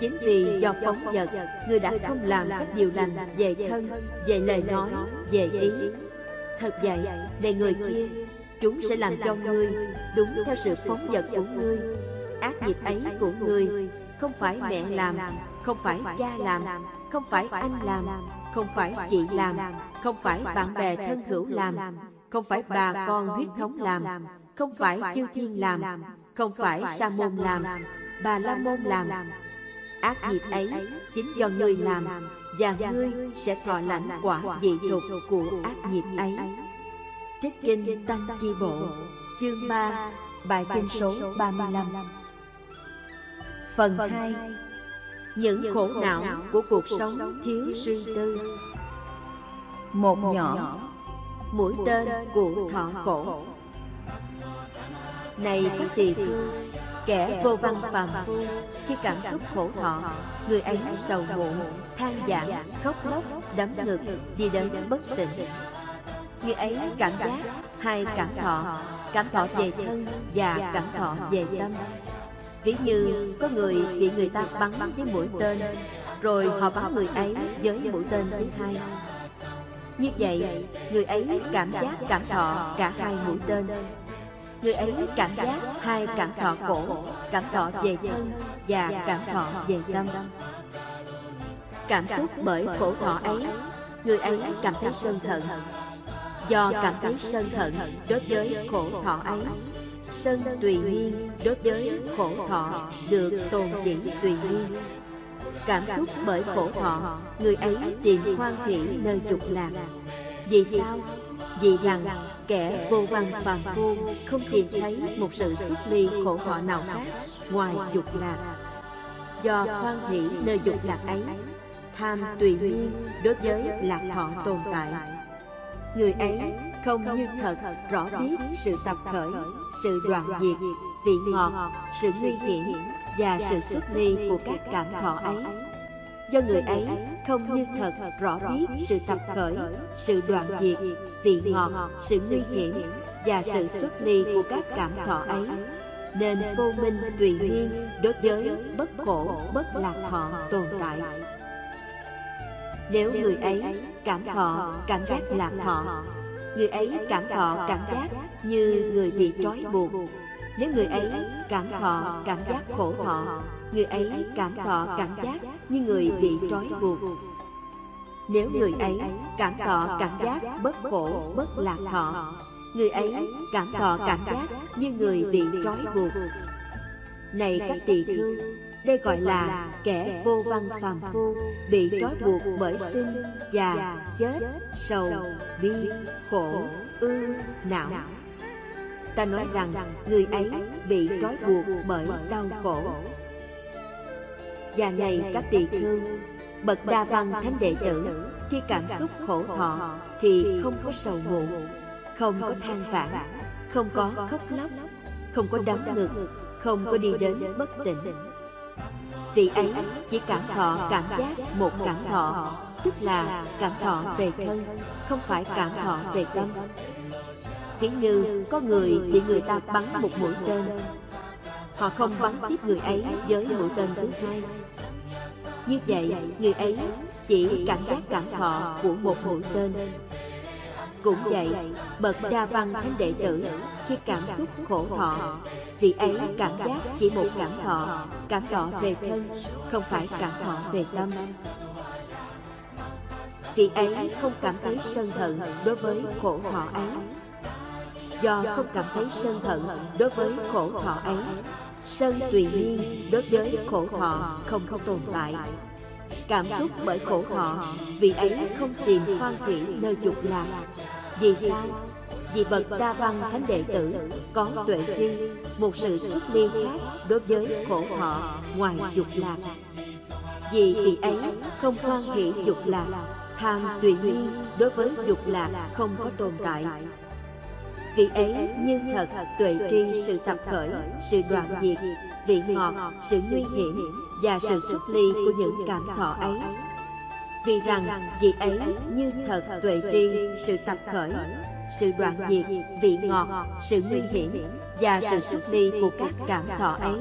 Chính vì do phóng vật Người đã không làm các điều lành Về thân, về lời nói, về ý. Thật vậy, này người kia Chúng sẽ làm cho ngươi Đúng theo sự phóng vật của ngươi. Ác nghiệp ấy của ngươi Không phải mẹ làm Không phải cha làm Không phải anh làm không phải chị làm, Không phải bạn bè thân hữu làm, Không phải bà con huyết thống làm, Không phải chư thiên làm, Không phải sa môn làm, Bà la môn làm. Ác nghiệp ấy chính do ngươi làm Và ngươi sẽ thọ lãnh quả dị dục của ác nghiệp ấy. Trích Kinh Tăng Chi Bộ, Chương 3 Bài kinh số 35 Phần 2 những khổ não của cuộc sống thiếu suy tư. Một nhỏ Mũi tên của thọ khổ. Này các tỳ khưu Kẻ vô văn phàm phu Khi cảm xúc khổ thọ Người ấy sầu muộn, than giảng, khóc lóc, đấm ngực Đi đến bất tỉnh Người ấy cảm giác hai cảm thọ Cảm thọ về thân và cảm thọ về tâm Ví như có người bị người ta bắn với mũi tên Rồi họ bắn người ấy với mũi tên thứ hai. Như vậy, người ấy cảm giác cảm thọ cả hai mũi tên. Người ấy cảm giác hai cảm thọ khổ Cảm thọ về thân và cảm thọ về tâm. Cảm xúc bởi khổ thọ ấy Người ấy cảm thấy sân hận. Do cảm thấy sân hận đối với khổ thọ ấy Sân tùy nhiên đối với khổ thọ được tồn chỉ tùy nhiên Cảm xúc bởi khổ thọ Người ấy tìm hoan hỷ nơi trục lạc Vì sao? Vì rằng kẻ vô văn phàm phu không tìm thấy một sự xuất ly khổ thọ nào khác ngoài dục lạc. Do hoan hỷ nơi dục lạc ấy, tham tùy nhiên đối với lạc thọ tồn tại. Người ấy không như thật rõ biết sự tập khởi, sự đoạn diệt, vị ngọt, sự nguy hiểm và sự xuất ly của các cảm thọ ấy do người ấy không như thật rõ biết sự tập khởi, sự đoạn diệt, vị ngọt, sự nguy hiểm và sự xuất ly của các cảm thọ ấy, nên vô minh tùy nhiên đối với bất khổ, bất lạc thọ tồn tại. Nếu người ấy cảm thọ, cảm giác lạc thọ, người ấy cảm thọ, cảm giác như người bị trói buộc. Nếu người ấy cảm thọ, cảm giác khổ thọ, người ấy cảm thọ cảm giác như người bị trói buộc nếu người ấy cảm thọ cảm giác bất khổ bất lạc thọ người ấy cảm thọ cảm giác như người bị trói buộc này các tỳ khưu đây gọi là kẻ vô văn phàm phu, bị trói buộc bởi sinh già chết sầu, bi, khổ ưu não. Ta nói rằng người ấy bị trói buộc bởi đau khổ. Và này các tỳ khưu, Bậc đa văn thánh đệ tử, Khi cảm xúc khổ thọ Thì không có sầu muộn, Không có than vãn, Không có khóc lóc, Không có đấm ngực, Không có đi đến bất tỉnh Vị ấy, chỉ cảm thọ, cảm giác một cảm thọ. Tức là cảm thọ về thân, Không phải cảm thọ về tâm. Ví như, có người bị người ta bắn một mũi tên. Họ không bắn tiếp người ấy với mũi tên thứ hai. Như vậy, người ấy chỉ cảm giác cảm thọ của một mũi tên. Cũng vậy, bậc đa văn thánh đệ tử Khi cảm xúc khổ thọ Vị ấy cảm giác chỉ một cảm thọ Cảm thọ về thân Không phải cảm thọ về tâm. Vị ấy không cảm thấy sân hận đối với khổ thọ ấy. Do không cảm thấy sân hận đối với khổ thọ ấy Sân tùy nhiên đối với khổ thọ không không tồn tại. Cảm xúc bởi khổ thọ Vì ấy không tìm hoan thị nơi dục lạc. Vì sao? Vì bậc đa văn thánh đệ tử Có tuệ tri Một sự xuất ly khác đối với khổ thọ Ngoài dục lạc. Vì vị ấy không hoan hỷ dục lạc Tham tùy nhiên đối với dục lạc không có tồn tại. Vị ấy như thật tuệ tri sự tập khởi, sự đoạn diệt, vị ngọt, sự nguy hiểm và sự xuất ly của những cảm thọ ấy. vì rằng vị ấy như thật tuệ tri sự tập khởi sự đoạn diệt vị ngọt sự nguy hiểm và sự xuất ly của các cảm thọ ấy.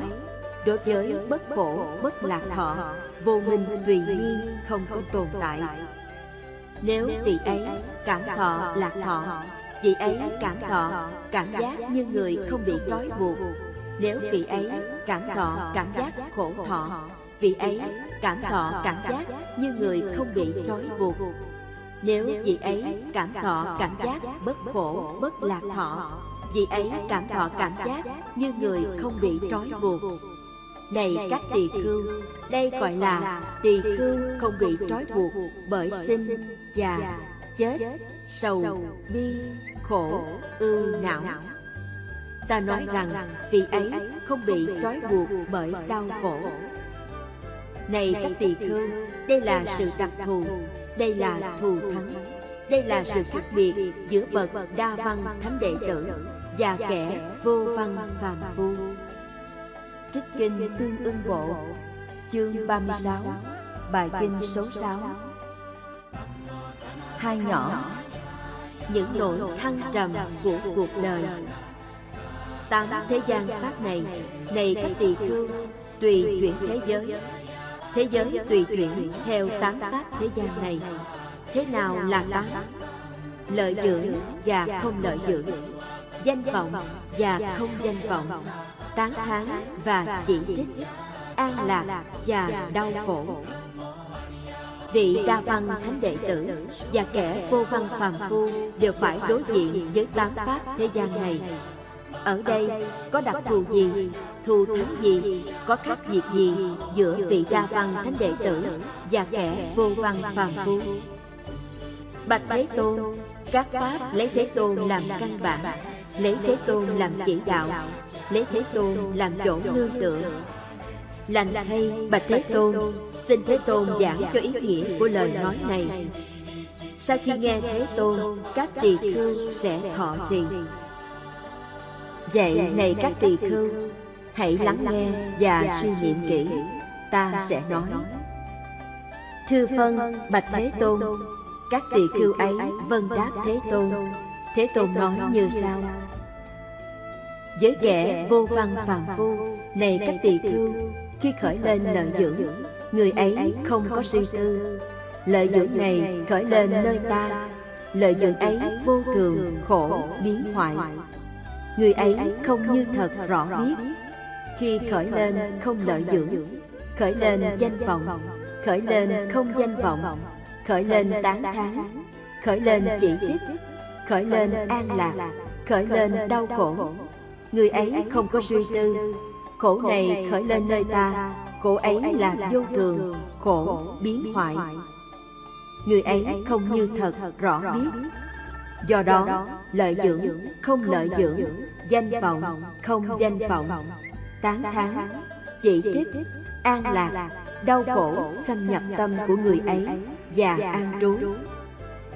đối với bất khổ bất lạc thọ vô minh tùy nguyên không có tồn tại. nếu vị ấy cảm thọ lạc thọ vị ấy cảm thọ cảm giác như người không bị trói buộc nếu vị ấy cảm thọ cảm giác khổ thọ vị ấy cảm thọ cảm giác như người không bị trói buộc. nếu vị ấy cảm thọ cảm giác bất khổ bất lạc thọ vị ấy cảm thọ cảm giác như người không bị trói buộc. này các tỳ khưu đây gọi là tỳ khưu không bị trói buộc bởi sinh già chết sầu bi khổ ưu não ta nói rằng vị ấy không bị trói buộc bởi đau khổ. này các tỳ khưu đây là sự đặc thù đây là thù thắng đây là sự khác biệt giữa bậc đa văn thánh đệ tử và kẻ vô văn phàm phu. trích kinh tương ưng bộ chương 36 bài kinh số 6 hai nhỏ những nỗi thăng trầm của cuộc đời tám thế gian pháp này này các tỳ khưu, tùy chuyển thế giới. Thế giới tùy chuyển theo tám pháp thế gian này. Thế nào là tám? Lợi dưỡng và không lợi dưỡng. Danh vọng và không danh vọng. Tán thán và chỉ trích. An lạc và đau khổ. Vị đa văn thánh đệ tử và kẻ vô văn phàm phu đều phải đối diện với tám pháp thế gian này ở đây có đặc thù gì, thù thắng gì, có khác biệt gì giữa vị đa văn thánh đệ tử và kẻ vô văn phàm phu? Bạch thế tôn, các pháp lấy thế tôn làm căn bản, lấy thế tôn làm chỉ đạo, lấy thế tôn làm chỗ nương tựa. Lành thay, bạch thế tôn, xin thế tôn giảng cho ý nghĩa của lời nói này. Sau khi nghe thế tôn, các tỳ khưu sẽ thọ trì vậy này các tỳ khưu hãy lắng nghe và suy niệm kỹ. ta sẽ nói. thưa phân bạch thế tôn các tỳ khưu ấy vâng đáp thế tôn. Thế tôn nói như sau. với kẻ vô văn phàm phu này các tỳ khưu khi khởi lên lợi dưỡng người ấy không có suy tư. lợi dưỡng này khởi lên nơi ta. lợi dưỡng ấy vô thường khổ biến hoại người ấy không như thật rõ biết. khi khởi lên không lợi dưỡng. khởi lên danh vọng. khởi lên không danh vọng. khởi lên tán thán. khởi lên chỉ trích. khởi lên an lạc. khởi lên đau khổ. người ấy không có suy tư. khổ này khởi lên nơi ta. khổ ấy là vô thường. khổ biến hoại. người ấy không như thật rõ biết do đó lợi dưỡng không lợi dưỡng danh vọng không danh vọng. tán thán chỉ trích an lạc đau khổ xâm nhập tâm của người ấy và an trú.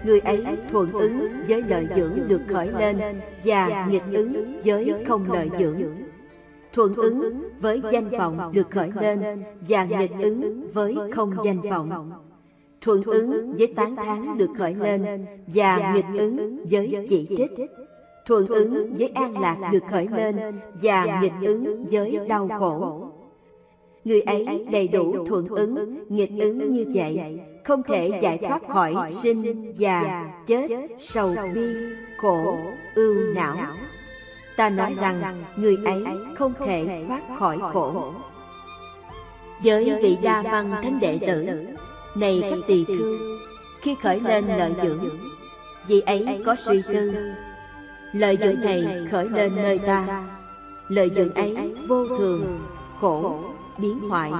người ấy thuận ứng với lợi dưỡng được khởi lên và nghịch ứng với không lợi dưỡng. thuận ứng với danh vọng được khởi lên và nghịch ứng với không danh vọng thuận ứng với tán thán được khởi lên và nghịch ứng với chỉ trích. thuận ứng với an lạc được khởi lên và nghịch ứng với đau khổ. người ấy đầy đủ thuận ứng nghịch ứng như vậy không thể giải thoát khỏi sinh già chết sầu bi khổ ưu não. ta nói rằng người ấy không thể thoát khỏi khổ. với vị đa văn thánh đệ tử này các tỳ khưu khi khởi lên lợi dưỡng vị ấy có suy tư. lợi dưỡng này khởi lên nơi ta. lợi dưỡng ấy vô thường khổ biến hoại.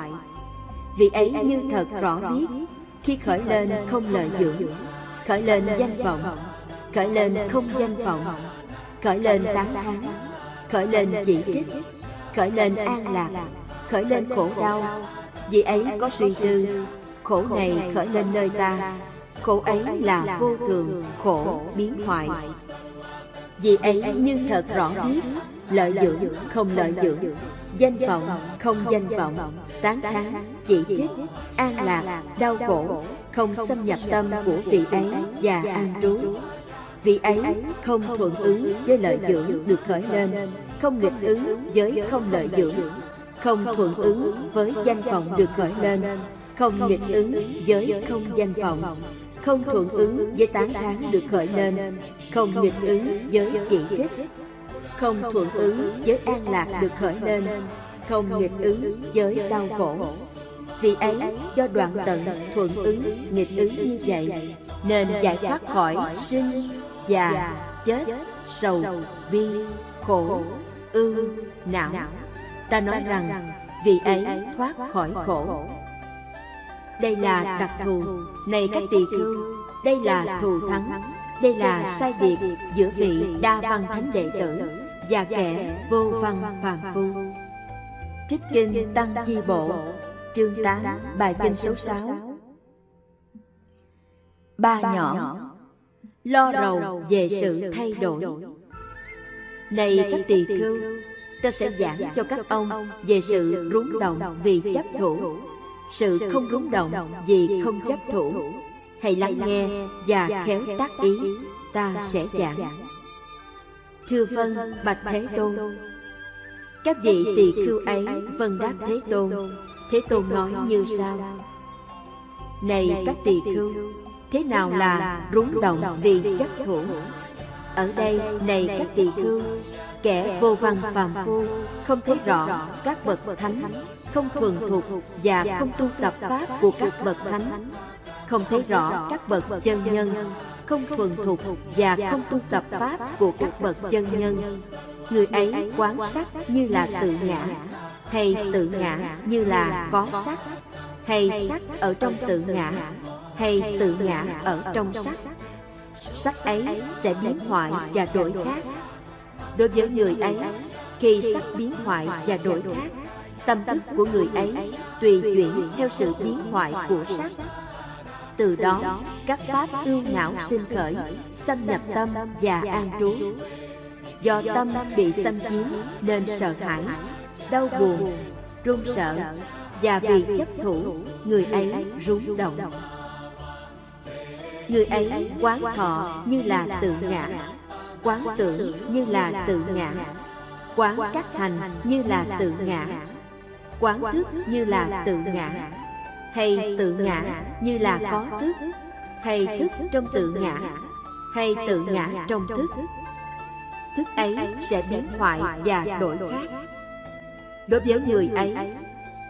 vị ấy như thật rõ biết khi khởi lên không lợi dưỡng khởi lên danh vọng khởi lên không danh vọng khởi lên tán thán khởi lên chỉ trích khởi lên an lạc khởi lên khổ đau. vì ấy có suy tư khổ này khởi lên nơi ta. Khổ ấy là vô thường, khổ biến hoại. Vì ấy như thật rõ biết, lợi dưỡng không lợi dưỡng danh vọng không danh vọng, tán thán chỉ trích, an lạc, đau khổ, không xâm nhập tâm của vị ấy và an trú. Vị ấy không thuận ứng với lợi dưỡng được khởi lên, không nghịch ứng với không lợi dưỡng, không thuận ứng với danh vọng được khởi lên không nghịch ứng với không danh vọng. Không thuận ứng với tán thán được khởi lên. Không nghịch ứng với chỉ trích. Không thuận ứng với an lạc được khởi lên. Không nghịch ứng với đau khổ. Vì ấy, do đoạn tận thuận ứng, nghịch ứng như vậy, nên giải thoát khỏi sinh già chết, sầu, bi, khổ ưu não. Ta nói rằng, vì ấy thoát khỏi khổ đây là đặc thù này các tỳ khưu. đây là thù thắng. đây là sai biệt giữa vị đa văn thánh đệ tử và kẻ vô văn phàm phu. trích kinh tăng chi bộ chương 8 bài kinh số 6 ba nhỏ lo rầu về sự thay đổi. này các tỳ khưu ta sẽ giảng cho các ông về sự rúng động vì chấp thủ sự không rúng động vì không chấp thủ. Hãy lắng nghe và khéo tác ý. ta sẽ giảng. thưa vân bạch thế tôn. Các vị tỳ khưu ấy vân đáp thế tôn. Thế tôn nói như sau. này các tỳ khưu thế nào là rúng động vì chấp thủ? ở đây này các tỳ khưu kẻ vô văn phàm phu không thấy rõ các bậc thánh không thuần thục và không tu tập pháp của các bậc thánh. không thấy rõ các bậc chân nhân không thuần thục và không tu tập pháp của các bậc chân nhân. người ấy quán sắc như là tự ngã hay tự ngã như là có sắc. hay sắc ở trong tự ngã hay tự ngã ở trong sắc. sắc. Ấy sẽ biến hoại và đổi khác đối với người ấy, khi sắc biến hoại và đổi khác, tâm thức của người ấy tùy chuyển theo sự biến hoại của sắc. Từ đó, các pháp ưu não sinh khởi, xâm nhập tâm và an trú. Do tâm bị xâm chiếm nên sợ hãi, đau buồn, run sợ và vì chấp thủ, người ấy rúng động. Người ấy quán thọ như là tự ngã quán tưởng như là tự ngã. Quán các hành như là tự ngã. Quán thức như là tự ngã. Hay tự ngã như là có thức hay thức trong tự ngã. Hay tự ngã trong thức. Thức ấy sẽ biến hoại và đổi khác. Đối với người ấy,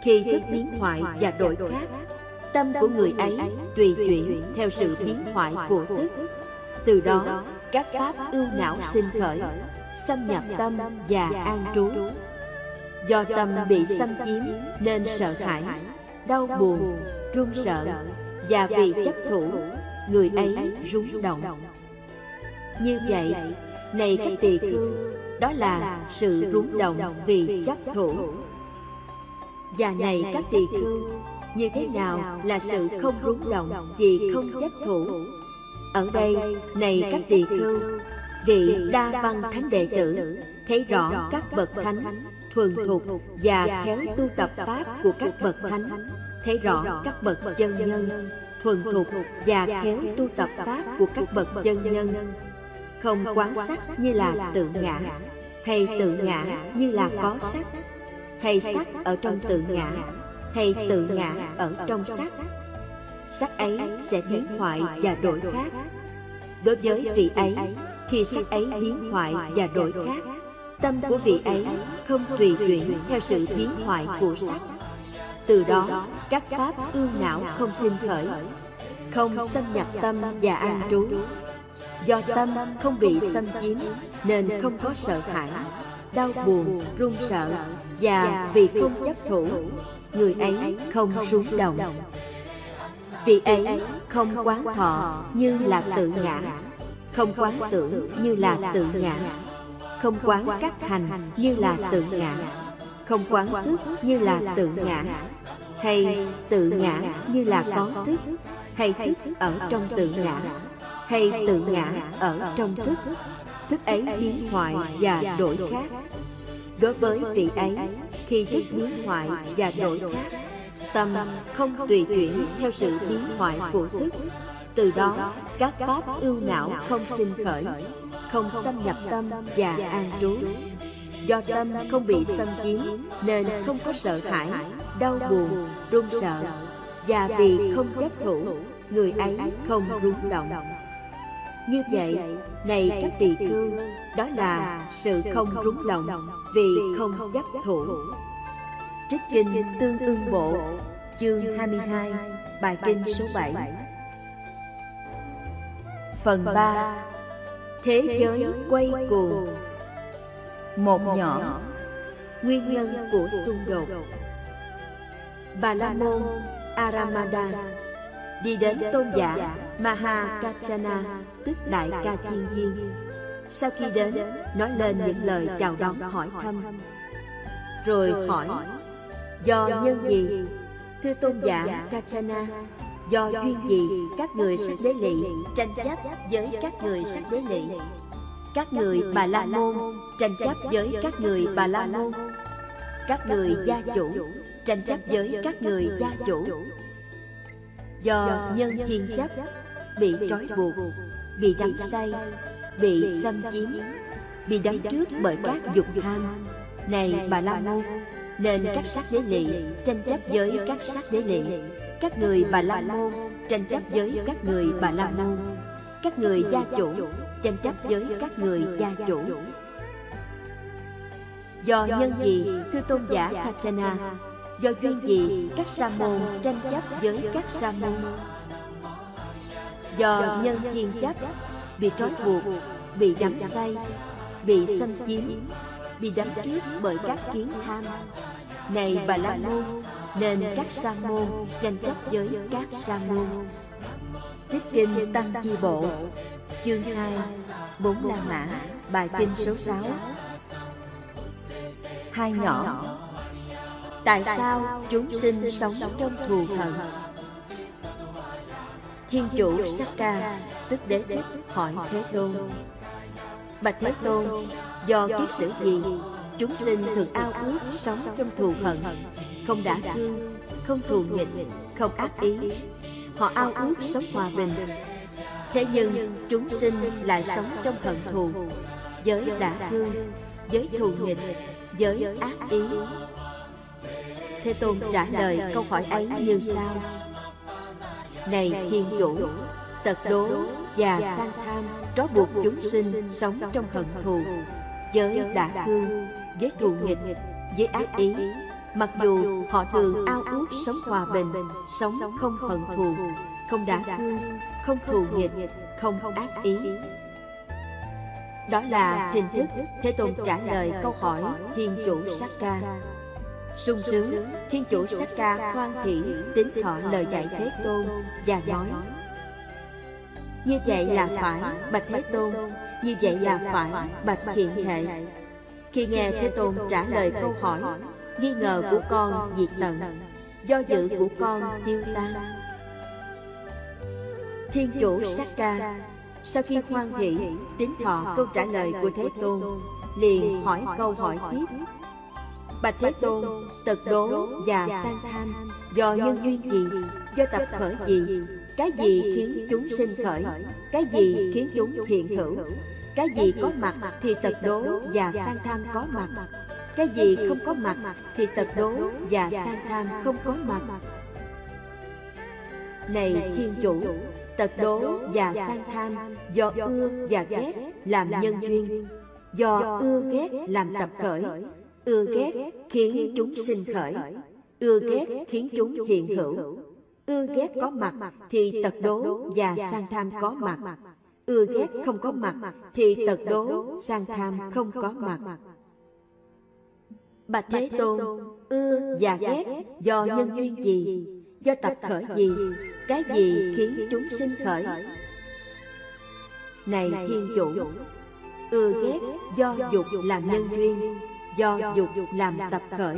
khi thức biến hoại và đổi khác, tâm của người ấy tùy chuyển theo sự biến hoại của thức. Từ đó các pháp ưu não sinh khởi xâm nhập tâm và an trú. do tâm bị xâm chiếm nên sợ hãi đau buồn run sợ và vì chấp thủ. người ấy rúng động. như vậy này các tỳ khưu đó là sự rúng động vì chấp thủ. và này các tỳ khưu như thế nào là sự không rúng động vì không chấp thủ ở đây này các tỳ khưu vị đa văn thánh đệ tử thấy rõ các bậc thánh thuần thục và khéo tu tập pháp của các bậc thánh thấy rõ các bậc chân nhân thuần thục và khéo tu tập pháp của các bậc chân nhân. không quán sắc như là tự ngã hay tự ngã như là có sắc hay sắc ở trong tự ngã hay tự ngã ở trong sắc sắc ấy sẽ biến hoại và đổi khác. đối với vị ấy khi sắc ấy biến hoại và đổi khác. tâm của vị ấy không tùy chuyển theo sự biến hoại của sắc. từ đó các pháp ưu não không sinh khởi không xâm nhập tâm và an trú. do tâm không bị xâm chiếm nên không có sợ hãi đau buồn run sợ và vì không chấp thủ người ấy không rúng động vị ấy, không quán thọ như là tự ngã. Không quán tưởng như là tự ngã. Không quán các hành như là tự ngã. Không quán thức như là tự ngã. Hay tự ngã như là có thức. Hay thức ở trong tự ngã. Hay tự ngã ở trong thức. Thức ấy biến hoại và đổi khác. Đối với vị ấy, khi thức biến hoại và đổi khác Tâm không tùy chuyển theo sự biến hoại của thức. Từ đó các pháp ưu não không sinh khởi Không xâm nhập tâm và an trú. Do tâm không bị xâm chiếm Nên không có sợ hãi, đau buồn, run sợ. Và vì không chấp thủ Người ấy không rung động. Như vậy, này các tỳ khưu Đó là sự không rung động Vì không chấp thủ. Trích Kinh Tương ương Bộ Chương 22 Bài Kinh số 7 Phần 3 Thế giới quay cuồng. Một nhỏ Nguyên nhân của xung đột. Bà La Môn Aramada. Đi đến tôn giả Mahakachana Tức Đại Ca Chiên Viên Sau khi đến Nói lên những lời chào đón hỏi thăm. Rồi hỏi Do nhân gì? Thưa tôn giả Kachana Do duyên gì các người sắc đế lị tranh chấp với các người sắc đế lị? Các người bà la môn tranh chấp với các người bà la môn? Các người gia chủ tranh chấp với các người gia chủ? Do nhân thiên chấp bị trói buộc Bị đắm say Bị xâm chiếm Bị đắm trước bởi các dục tham. Này bà la môn nên các sắc đế lị tranh chấp với các sắc đế lị. Các người bà la môn tranh chấp với các người bà la môn. Các người gia chủ tranh chấp với các người gia chủ. Do nhân gì, thưa tôn giả Kachana do duyên gì, các sa môn tranh chấp với các sa môn? Do nhân thiên chấp, bị trói buộc, bị đắm say, bị xâm chiếm bị đắm trước bởi các kiến tham. Này bà la môn, nên các sa môn tranh chấp với các sa môn. Trích kinh tăng chi bộ, chương 2 bốn la mã, bài kinh số 6 hai nhỏ, tại sao chúng sinh sống trong thù hận? Thiên chủ Sakka tức đế thích hỏi thế tôn. Bạch thế tôn do kiết sử gì, chúng sinh thường ao ước sống trong thù hận. Không đã thương, không thù nghịch, không ác ý. Họ ao ước sống hòa bình. Thế nhưng chúng sinh lại sống trong hận thù. Giới đã thương, giới thù nghịch, giới ác ý. Thế tôn trả lời câu hỏi ấy như sau. Này thiên chủ, tật đố và sang tham trói buộc chúng sinh sống trong hận thù giới đã thương, với thù nghịch, với ác ý. Mặc dù họ thường ao ước sống hòa bình, sống không hận thù, không đã thương, không thù nghịch, không ác ý. Đó là hình thức thế tôn trả lời câu hỏi thiên chủ sát ca. Sung sướng, thiên chủ sát ca khoan hỷ tính thọ lời dạy thế tôn và nói, như vậy là phải, bạch thế tôn như vậy là phải bạch thiện hệ. Khi nghe Thế Tôn trả lời câu hỏi Nghi ngờ của con diệt tận. Do dự của con tiêu tan. Thiên chủ Sakka Sau khi hoan hỷ Tín thọ câu trả lời của Thế Tôn Liền hỏi câu hỏi tiếp. Bạch Thế Tôn Tật đố và sang tham. Do nhân duyên gì? Do tập khởi gì? Cái gì khiến chúng sinh khởi? Cái gì khiến chúng hiện hữu cái gì có mặt thì tật đố và sang tham có mặt. Cái gì không có mặt thì tật đố và sang tham không có mặt. Này Thiên Chủ, tật đố và sang tham do ưa và ghét làm nhân duyên. Do ưa ghét làm tập khởi. Ưa ghét khiến chúng sinh khởi. Ưa ghét khiến chúng hiện hữu. Ưa ghét có mặt thì tật đố và sang tham có mặt ưa ghét không có mặt thì tật đố sang tham không có mặt. bạch thế tôn ưa và ghét do nhân duyên gì do tập khởi gì cái gì khiến chúng sinh khởi? này thiên chủ ưa ghét do dục làm nhân duyên do dục làm tập khởi.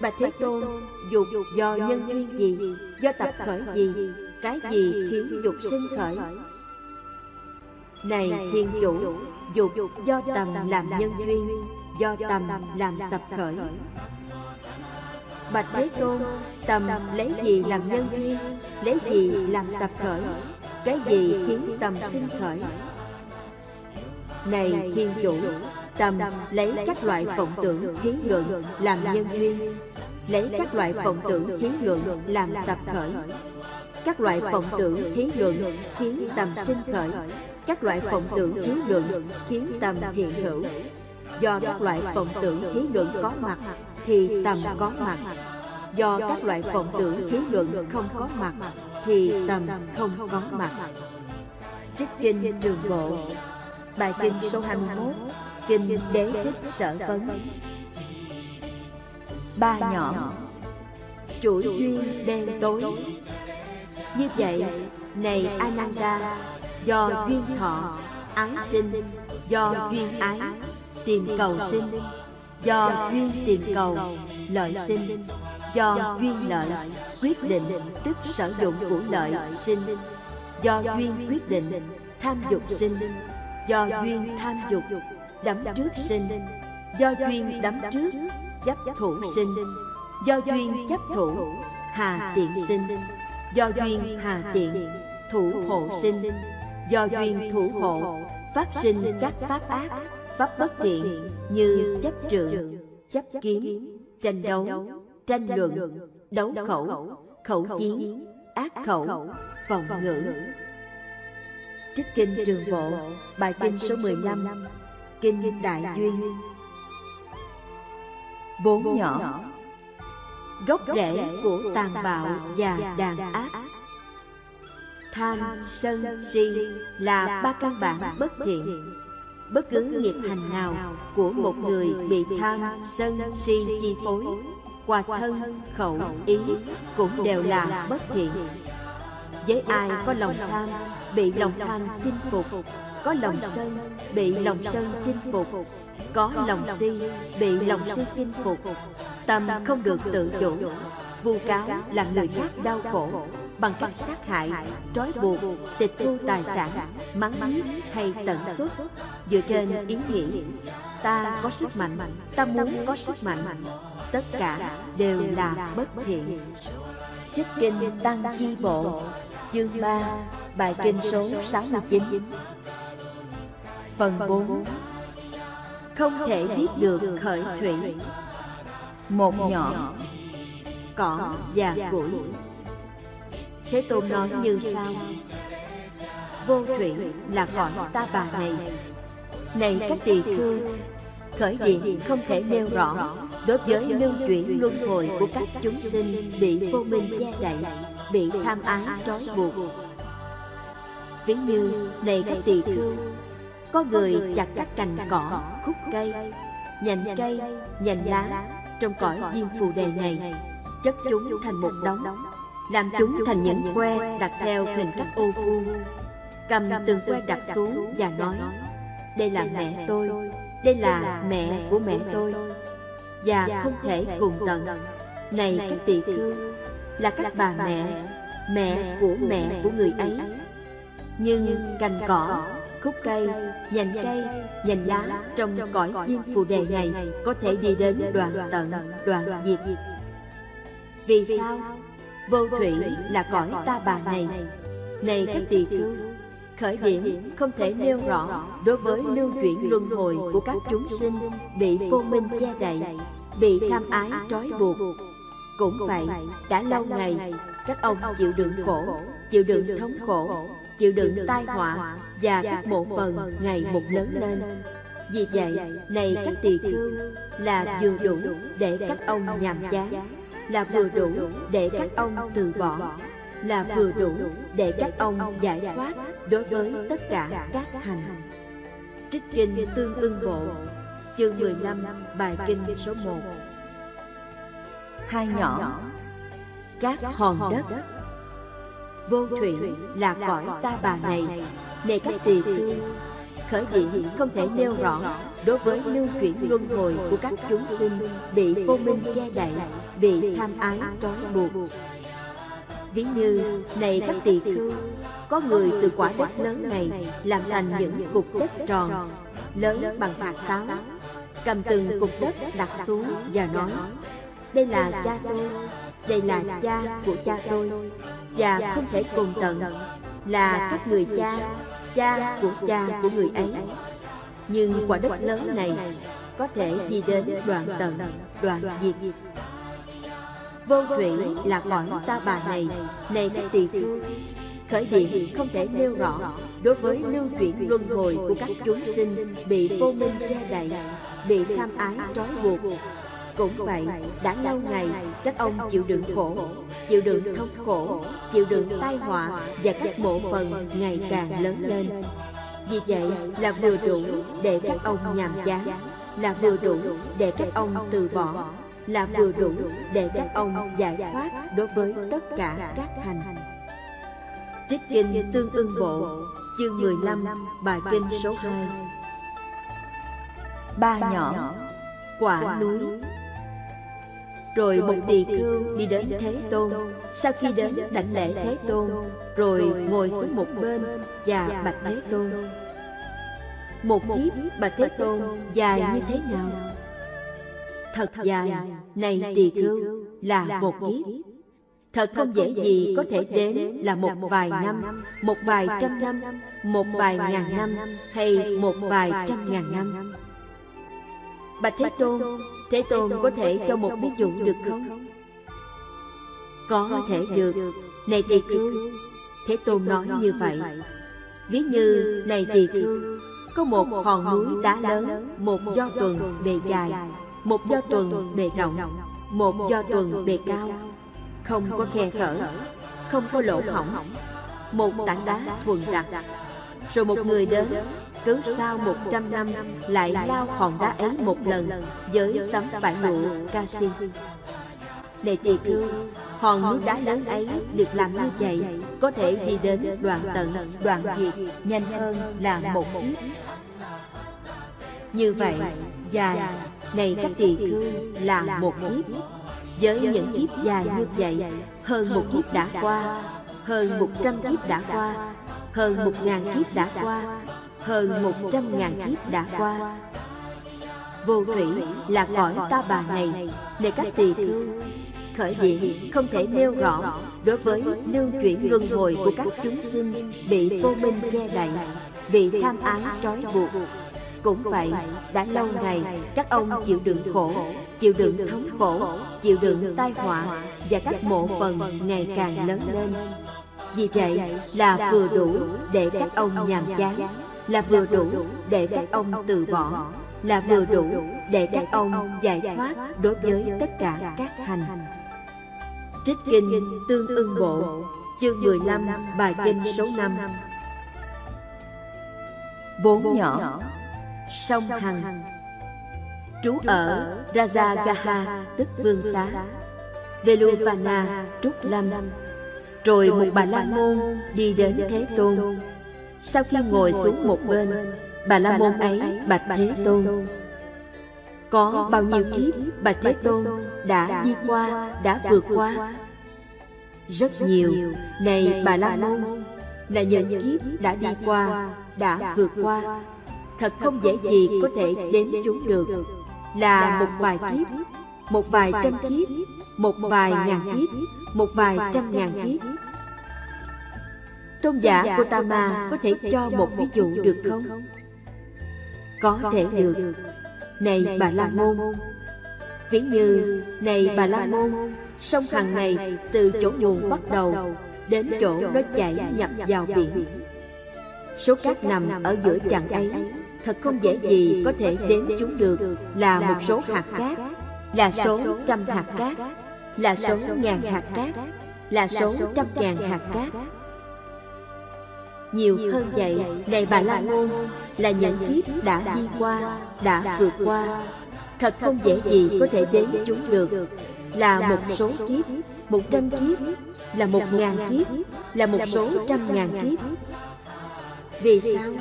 bạch thế tôn dục do nhân duyên gì do tập khởi gì cái gì khiến dục sinh khởi? này thiên chủ dục do tầm làm nhân duyên do tầm làm tập khởi. Bạch Thế Tôn, tầm lấy gì làm nhân duyên, lấy gì làm tập khởi, cái gì khiến tầm sinh khởi? Này Thiên Chủ, tầm lấy các loại vọng tưởng hiến luận làm nhân duyên, lấy các loại vọng tưởng hiến luận làm tập khởi. Các loại vọng tưởng thí luận khiến tầm sinh khởi, các loại vọng tưởng thí luận khiến tầm hiện hữu. Do các loại vọng tưởng thí luận có mặt thì tầm có mặt. Do các loại vọng tưởng thí luận không có mặt thì tầm không có mặt. Trích kinh trường bộ. Bài kinh số 21 kinh đế thích sở vấn. Ba nhỏ chuỗi duyên đen tối như vậy, này ananda, do duyên thọ, ái sinh, do duyên ái, tìm cầu sinh. Do duyên tìm cầu, lợi sinh. Do duyên lợi, quyết định tức sử dụng của lợi sinh. Do duyên quyết định tham dục sinh. Do duyên tham dục, đắm trước sinh. Do duyên đắm trước, chấp thủ sinh. Do duyên chấp thủ, hà tiện sinh do duyên hà tiện, thủ hộ sinh. Do duyên thủ hộ, phát sinh các pháp ác, pháp bất thiện như chấp trượng, chấp kiếm tranh đấu, tranh luận, đấu khẩu khẩu chiến, ác khẩu, phòng ngữ trích kinh trường bộ, bài kinh số 15 kinh đại duyên. Bốn nhỏ gốc rễ của tàn bạo và đàn áp. tham sân si là ba căn bản bất thiện. bất cứ nghiệp hành nào của một người bị tham sân si chi phối qua thân khẩu ý cũng đều là bất thiện. với ai có lòng tham bị lòng tham chinh phục. có lòng sân bị lòng sân chinh phục. có lòng si bị lòng si chinh phục tâm không được tự chủ. Vu cáo làm người khác đau khổ, bằng cách sát hại, trói buộc, tịch thu tài sản, mắng nhiếc hay tận xuất dựa trên ý nghĩ, ta có sức mạnh, ta muốn có sức mạnh. Tất cả đều là bất thiện. Trích kinh tăng chi bộ, chương 3 bài kinh số 69 phần 4 không thể biết được khởi thủy một nhỏ cỏ và củi. thế tôn nói như sau vô thủy là cõi ta bà này. này. Các tỳ khưu khởi diện không thể nêu rõ. đối với lưu chuyển luân hồi của các chúng sinh bị vô minh che đậy bị tham ái trói buộc. ví như này các tỳ khưu có người chặt các cành cỏ khúc cây nhành cây nhành lá trong cõi diêm phù đề này. chất chúng thành một đống làm chúng thành những que đặt theo hình các ô vuông. cầm từng que đặt xuống và nói đây là mẹ tôi đây là mẹ của mẹ tôi. và không thể cùng tận. này các tỳ khưu là các bà mẹ mẹ của mẹ của người ấy. nhưng cành cỏ khúc cây nhành cây nhành lá trong cõi diêm phù đề này có thể đi đến đoạn tận đoạn diệt. vì sao? vô thủy là cõi ta bà này. này. Các tỳ khưu khởi điểm không thể nêu rõ đối với lưu chuyển luân hồi của các chúng sinh bị vô minh che đậy bị tham ái trói buộc. cũng vậy đã lâu ngày các ông chịu đựng khổ chịu đựng thống khổ chịu đựng tai họa và các bộ phận ngày một lớn lên. vì vậy này các tỳ khưu là vừa đủ để các ông nhàm chán là vừa đủ để các ông từ bỏ là vừa đủ để các ông giải thoát đối với tất cả các hành. trích kinh tương ưng bộ chương 15 bài kinh số 1 hai nhỏ các hòn đất vô thủy là cõi ta bà này này các tỳ khưu. Khởi điểm không thể nêu rõ đối với lưu chuyển luân hồi của các chúng sinh bị vô minh che đậy, bị tham ái trói buộc. Ví như, này các tỳ khưu, có người từ quả đất lớn này làm thành những cục đất tròn, lớn bằng hạt táo, cầm từng cục đất đặt xuống và nói, đây là cha tôi, đây là cha của cha tôi, và không thể cùng tận là các người cha cha của cha của người ấy. Nhưng quả đất lớn này có thể đi đến đoạn tận, đoạn diệt. Vô thủy là cõi ta bà này này các tỳ khưu. Khởi điểm không thể nêu rõ đối với lưu chuyển luân hồi của các chúng sinh bị vô minh che đậy, bị tham ái trói buộc. Cũng vậy, đã lâu ngày các ông chịu đựng khổ chịu đựng thống khổ, chịu đựng tai họa và các bộ phận ngày càng lớn lên. Vì vậy là vừa đủ để các ông nhàm chán, là vừa đủ để các ông từ bỏ, là vừa đủ để các ông giải thoát đối với tất cả các hành. Trích kinh Tương ưng bộ, Chương 15 Bài kinh số 2 Ba nhỏ, Quả núi. Rồi một tỳ khưu đi đến Thế Tôn. Sau khi đến đảnh lễ Thế Tôn Rồi ngồi xuống một bên Và bạch Thế Tôn. Một kiếp bạch Thế Tôn dài như thế nào? Thật dài, này tỳ khưu, là một kiếp. Thật không dễ gì có thể đến là một vài năm, một vài trăm năm, một vài ngàn năm hay một vài trăm ngàn năm. Bạch Thế Tôn, Thế Tôn có thể cho một ví dụ được không? Có thể được. Này tỳ khưu, Thế Tôn nói như vậy. Ví như, này tỳ khưu, có một hòn núi đá lớn, một do tuần bề dài, một do tuần bề rộng, một do tuần bề cao, không có khe hở, không có lỗ hỏng, một tảng đá thuần đặc. Rồi một người đến, cứ sau một trăm năm lại lao hòn đá ấy một lần với tấm vải lụa canxi. Này tỳ khưu, hòn núi đá lớn ấy được làm như vậy có thể đi đến đoạn tận, đoạn diệt nhanh hơn là một kiếp. Như vậy, dài, này các tỳ khưu là một kiếp với những kiếp dài như vậy Hơn một kiếp đã qua Hơn một trăm kiếp đã qua Hơn một ngàn kiếp đã qua hơn một trăm ngàn kiếp đã qua. Vô thủy là cõi ta bà này để các tỳ khưu Khởi điểm không thể nêu rõ Đối với lưu chuyển luân hồi của các chúng sinh Bị vô minh che đậy Bị tham ái trói buộc. Cũng vậy, đã lâu ngày các ông chịu đựng khổ, chịu đựng thống khổ, chịu đựng tai họa và các mộ phần ngày càng lớn lên. Vì vậy là vừa đủ để các ông nhàm chán, là vừa đủ để các ông từ bỏ, là vừa đủ để các ông giải thoát đối với tất cả các hành. Trích Kinh Tương ưng Bộ Chương 15 Bài Kinh số 5 Bốn nhỏ sông Hằng. Trú ở Rajagaha tức Vương Xá. Veluvana Trúc Lâm. Rồi một bà La Môn đi đến Thế Tôn. Sau khi ngồi xuống một bên Bà La Môn ấy bạch Thế Tôn. Có bao nhiêu kiếp Bạch Thế Tôn đã đi qua, đã vượt qua? Rất nhiều. Này bà La Môn Là những kiếp đã đi qua, đã vượt qua. Thật không dễ gì có thể đến chúng được. Là một vài kiếp một vài trăm kiếp một vài ngàn kiếp một vài trăm ngàn kiếp tôn giả Gotama có thể cho một ví dụ được không? có thể được. này bà la môn. Ví như này bà la môn sông hằng này từ chỗ nguồn bắt đầu đến chỗ nó chảy nhập vào biển. số cát nằm ở giữa chặng ấy thật không dễ gì có thể đến chúng được là một số hạt cát, là số trăm hạt cát, là số ngàn hạt cát, là số trăm ngàn hạt cát. Nhiều hơn vậy, này bà La Môn, là những kiếp đã đi qua, đã vượt qua. Thật không dễ gì có thể đến chúng được, là một số kiếp, một trăm kiếp, là một ngàn kiếp, là một số trăm ngàn kiếp. Vì sao?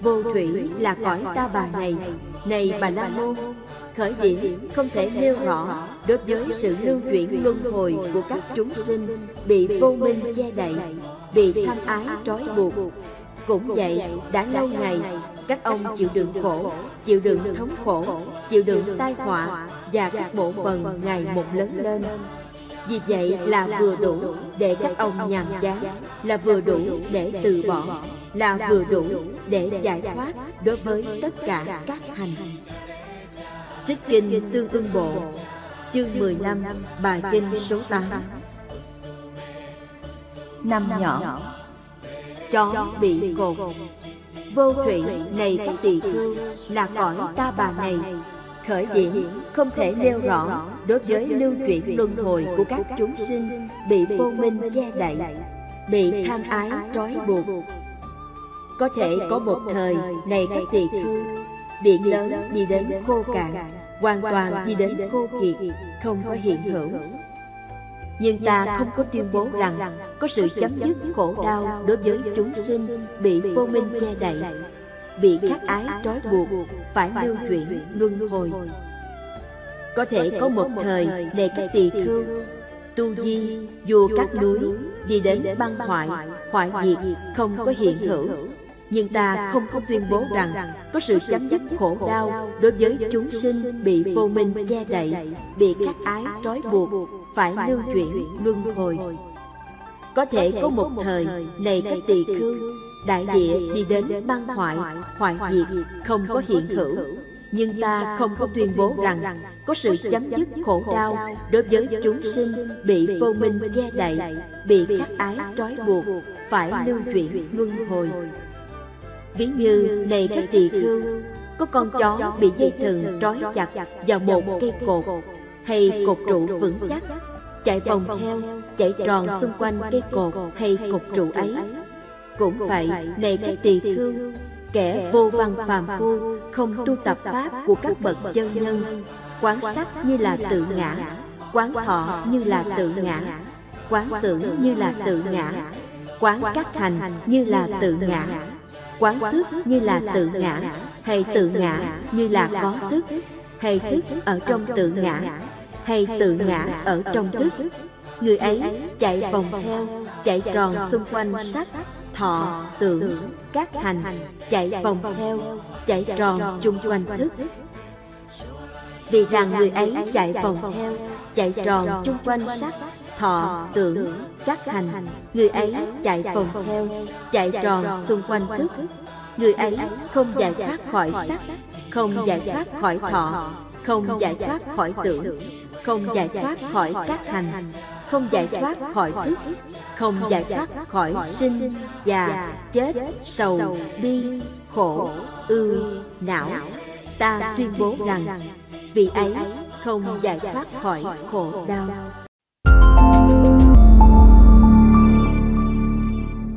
Vô thủy là cõi ta bà này. Này. Bà La Môn Khởi điểm không thể nêu rõ Đối với sự lưu chuyển luân hồi Của các chúng sinh Bị vô minh che đậy Bị tham ái trói buộc. Cũng vậy, đã lâu ngày, các ông chịu đựng khổ, chịu đựng thống khổ, chịu đựng tai họa và các bộ phận ngày một lớn lên. Vì vậy là vừa đủ để các ông nhàm chán, là vừa đủ để từ bỏ, là vừa đủ để giải thoát đối với tất cả các hành. Trích kinh tương ưng bộ, chương 15 bài kinh số 8 năm nhỏ. Chó bị cột. vô thủy này các tỳ khưu là cõi ta bà này. khởi điểm không thể nêu rõ đối với lưu chuyển luân hồi của các chúng sinh bị vô minh che đậy bị tham ái trói buộc. có thể có một thời này các tỳ khưu biển lớn đi đến khô cạn hoàn toàn đi đến khô kiệt không có hiện hữu nhưng ta không có tuyên bố rằng có sự chấm dứt khổ đau đối với chúng sinh bị vô minh che đậy bị khắc ái trói buộc phải lưu chuyển luân hồi. có thể có một thời để các tỳ khưu tu di vua các núi đi đến băng hoại hoại diệt không có hiện hữu. nhưng ta không có tuyên bố rằng có sự chấm dứt khổ đau đối với chúng sinh bị vô minh che đậy bị khắc ái trói buộc phải lưu chuyển luân hồi. có thể có một thời này các tỳ khưu đại địa đi đến băng hoại hoại diệt không có hiện hữu. nhưng ta không có tuyên bố rằng có sự chấm dứt khổ đau đối với chúng sinh bị vô minh che đậy bị khắc ái trói buộc phải lưu chuyển luân hồi. ví như này các tỳ khưu có con chó bị dây thừng trói chặt vào một cây cột hay cột trụ vững chắc? Chạy vòng theo chạy tròn xung quanh cây cột hay cột trụ ấy. cũng vậy này các tỳ khưu kẻ vô văn phàm phu không tu tập pháp của các bậc chân nhân. quán sắc như là tự ngã. quán thọ như là tự ngã. quán tưởng như là tự ngã. quán các hành như là tự ngã. quán thức như là tự ngã hay tự ngã như là có thức hay thức ở trong tự ngã hay tự ngã ở trong thức người ấy chạy vòng theo chạy tròn xung quanh sắc thọ tưởng các hành chạy vòng theo chạy tròn chung quanh thức vì rằng người ấy chạy vòng theo chạy tròn chung quanh sắc thọ tưởng các hành. người ấy chạy vòng theo chạy tròn xung quanh thức người ấy không giải thoát khỏi sắc không giải thoát khỏi thọ không giải thoát khỏi tưởng không giải thoát khỏi các hành. không giải thoát khỏi thức. không giải thoát khỏi sinh già chết sầu bi khổ ưu não. ta tuyên bố rằng vị ấy không giải thoát khỏi khổ đau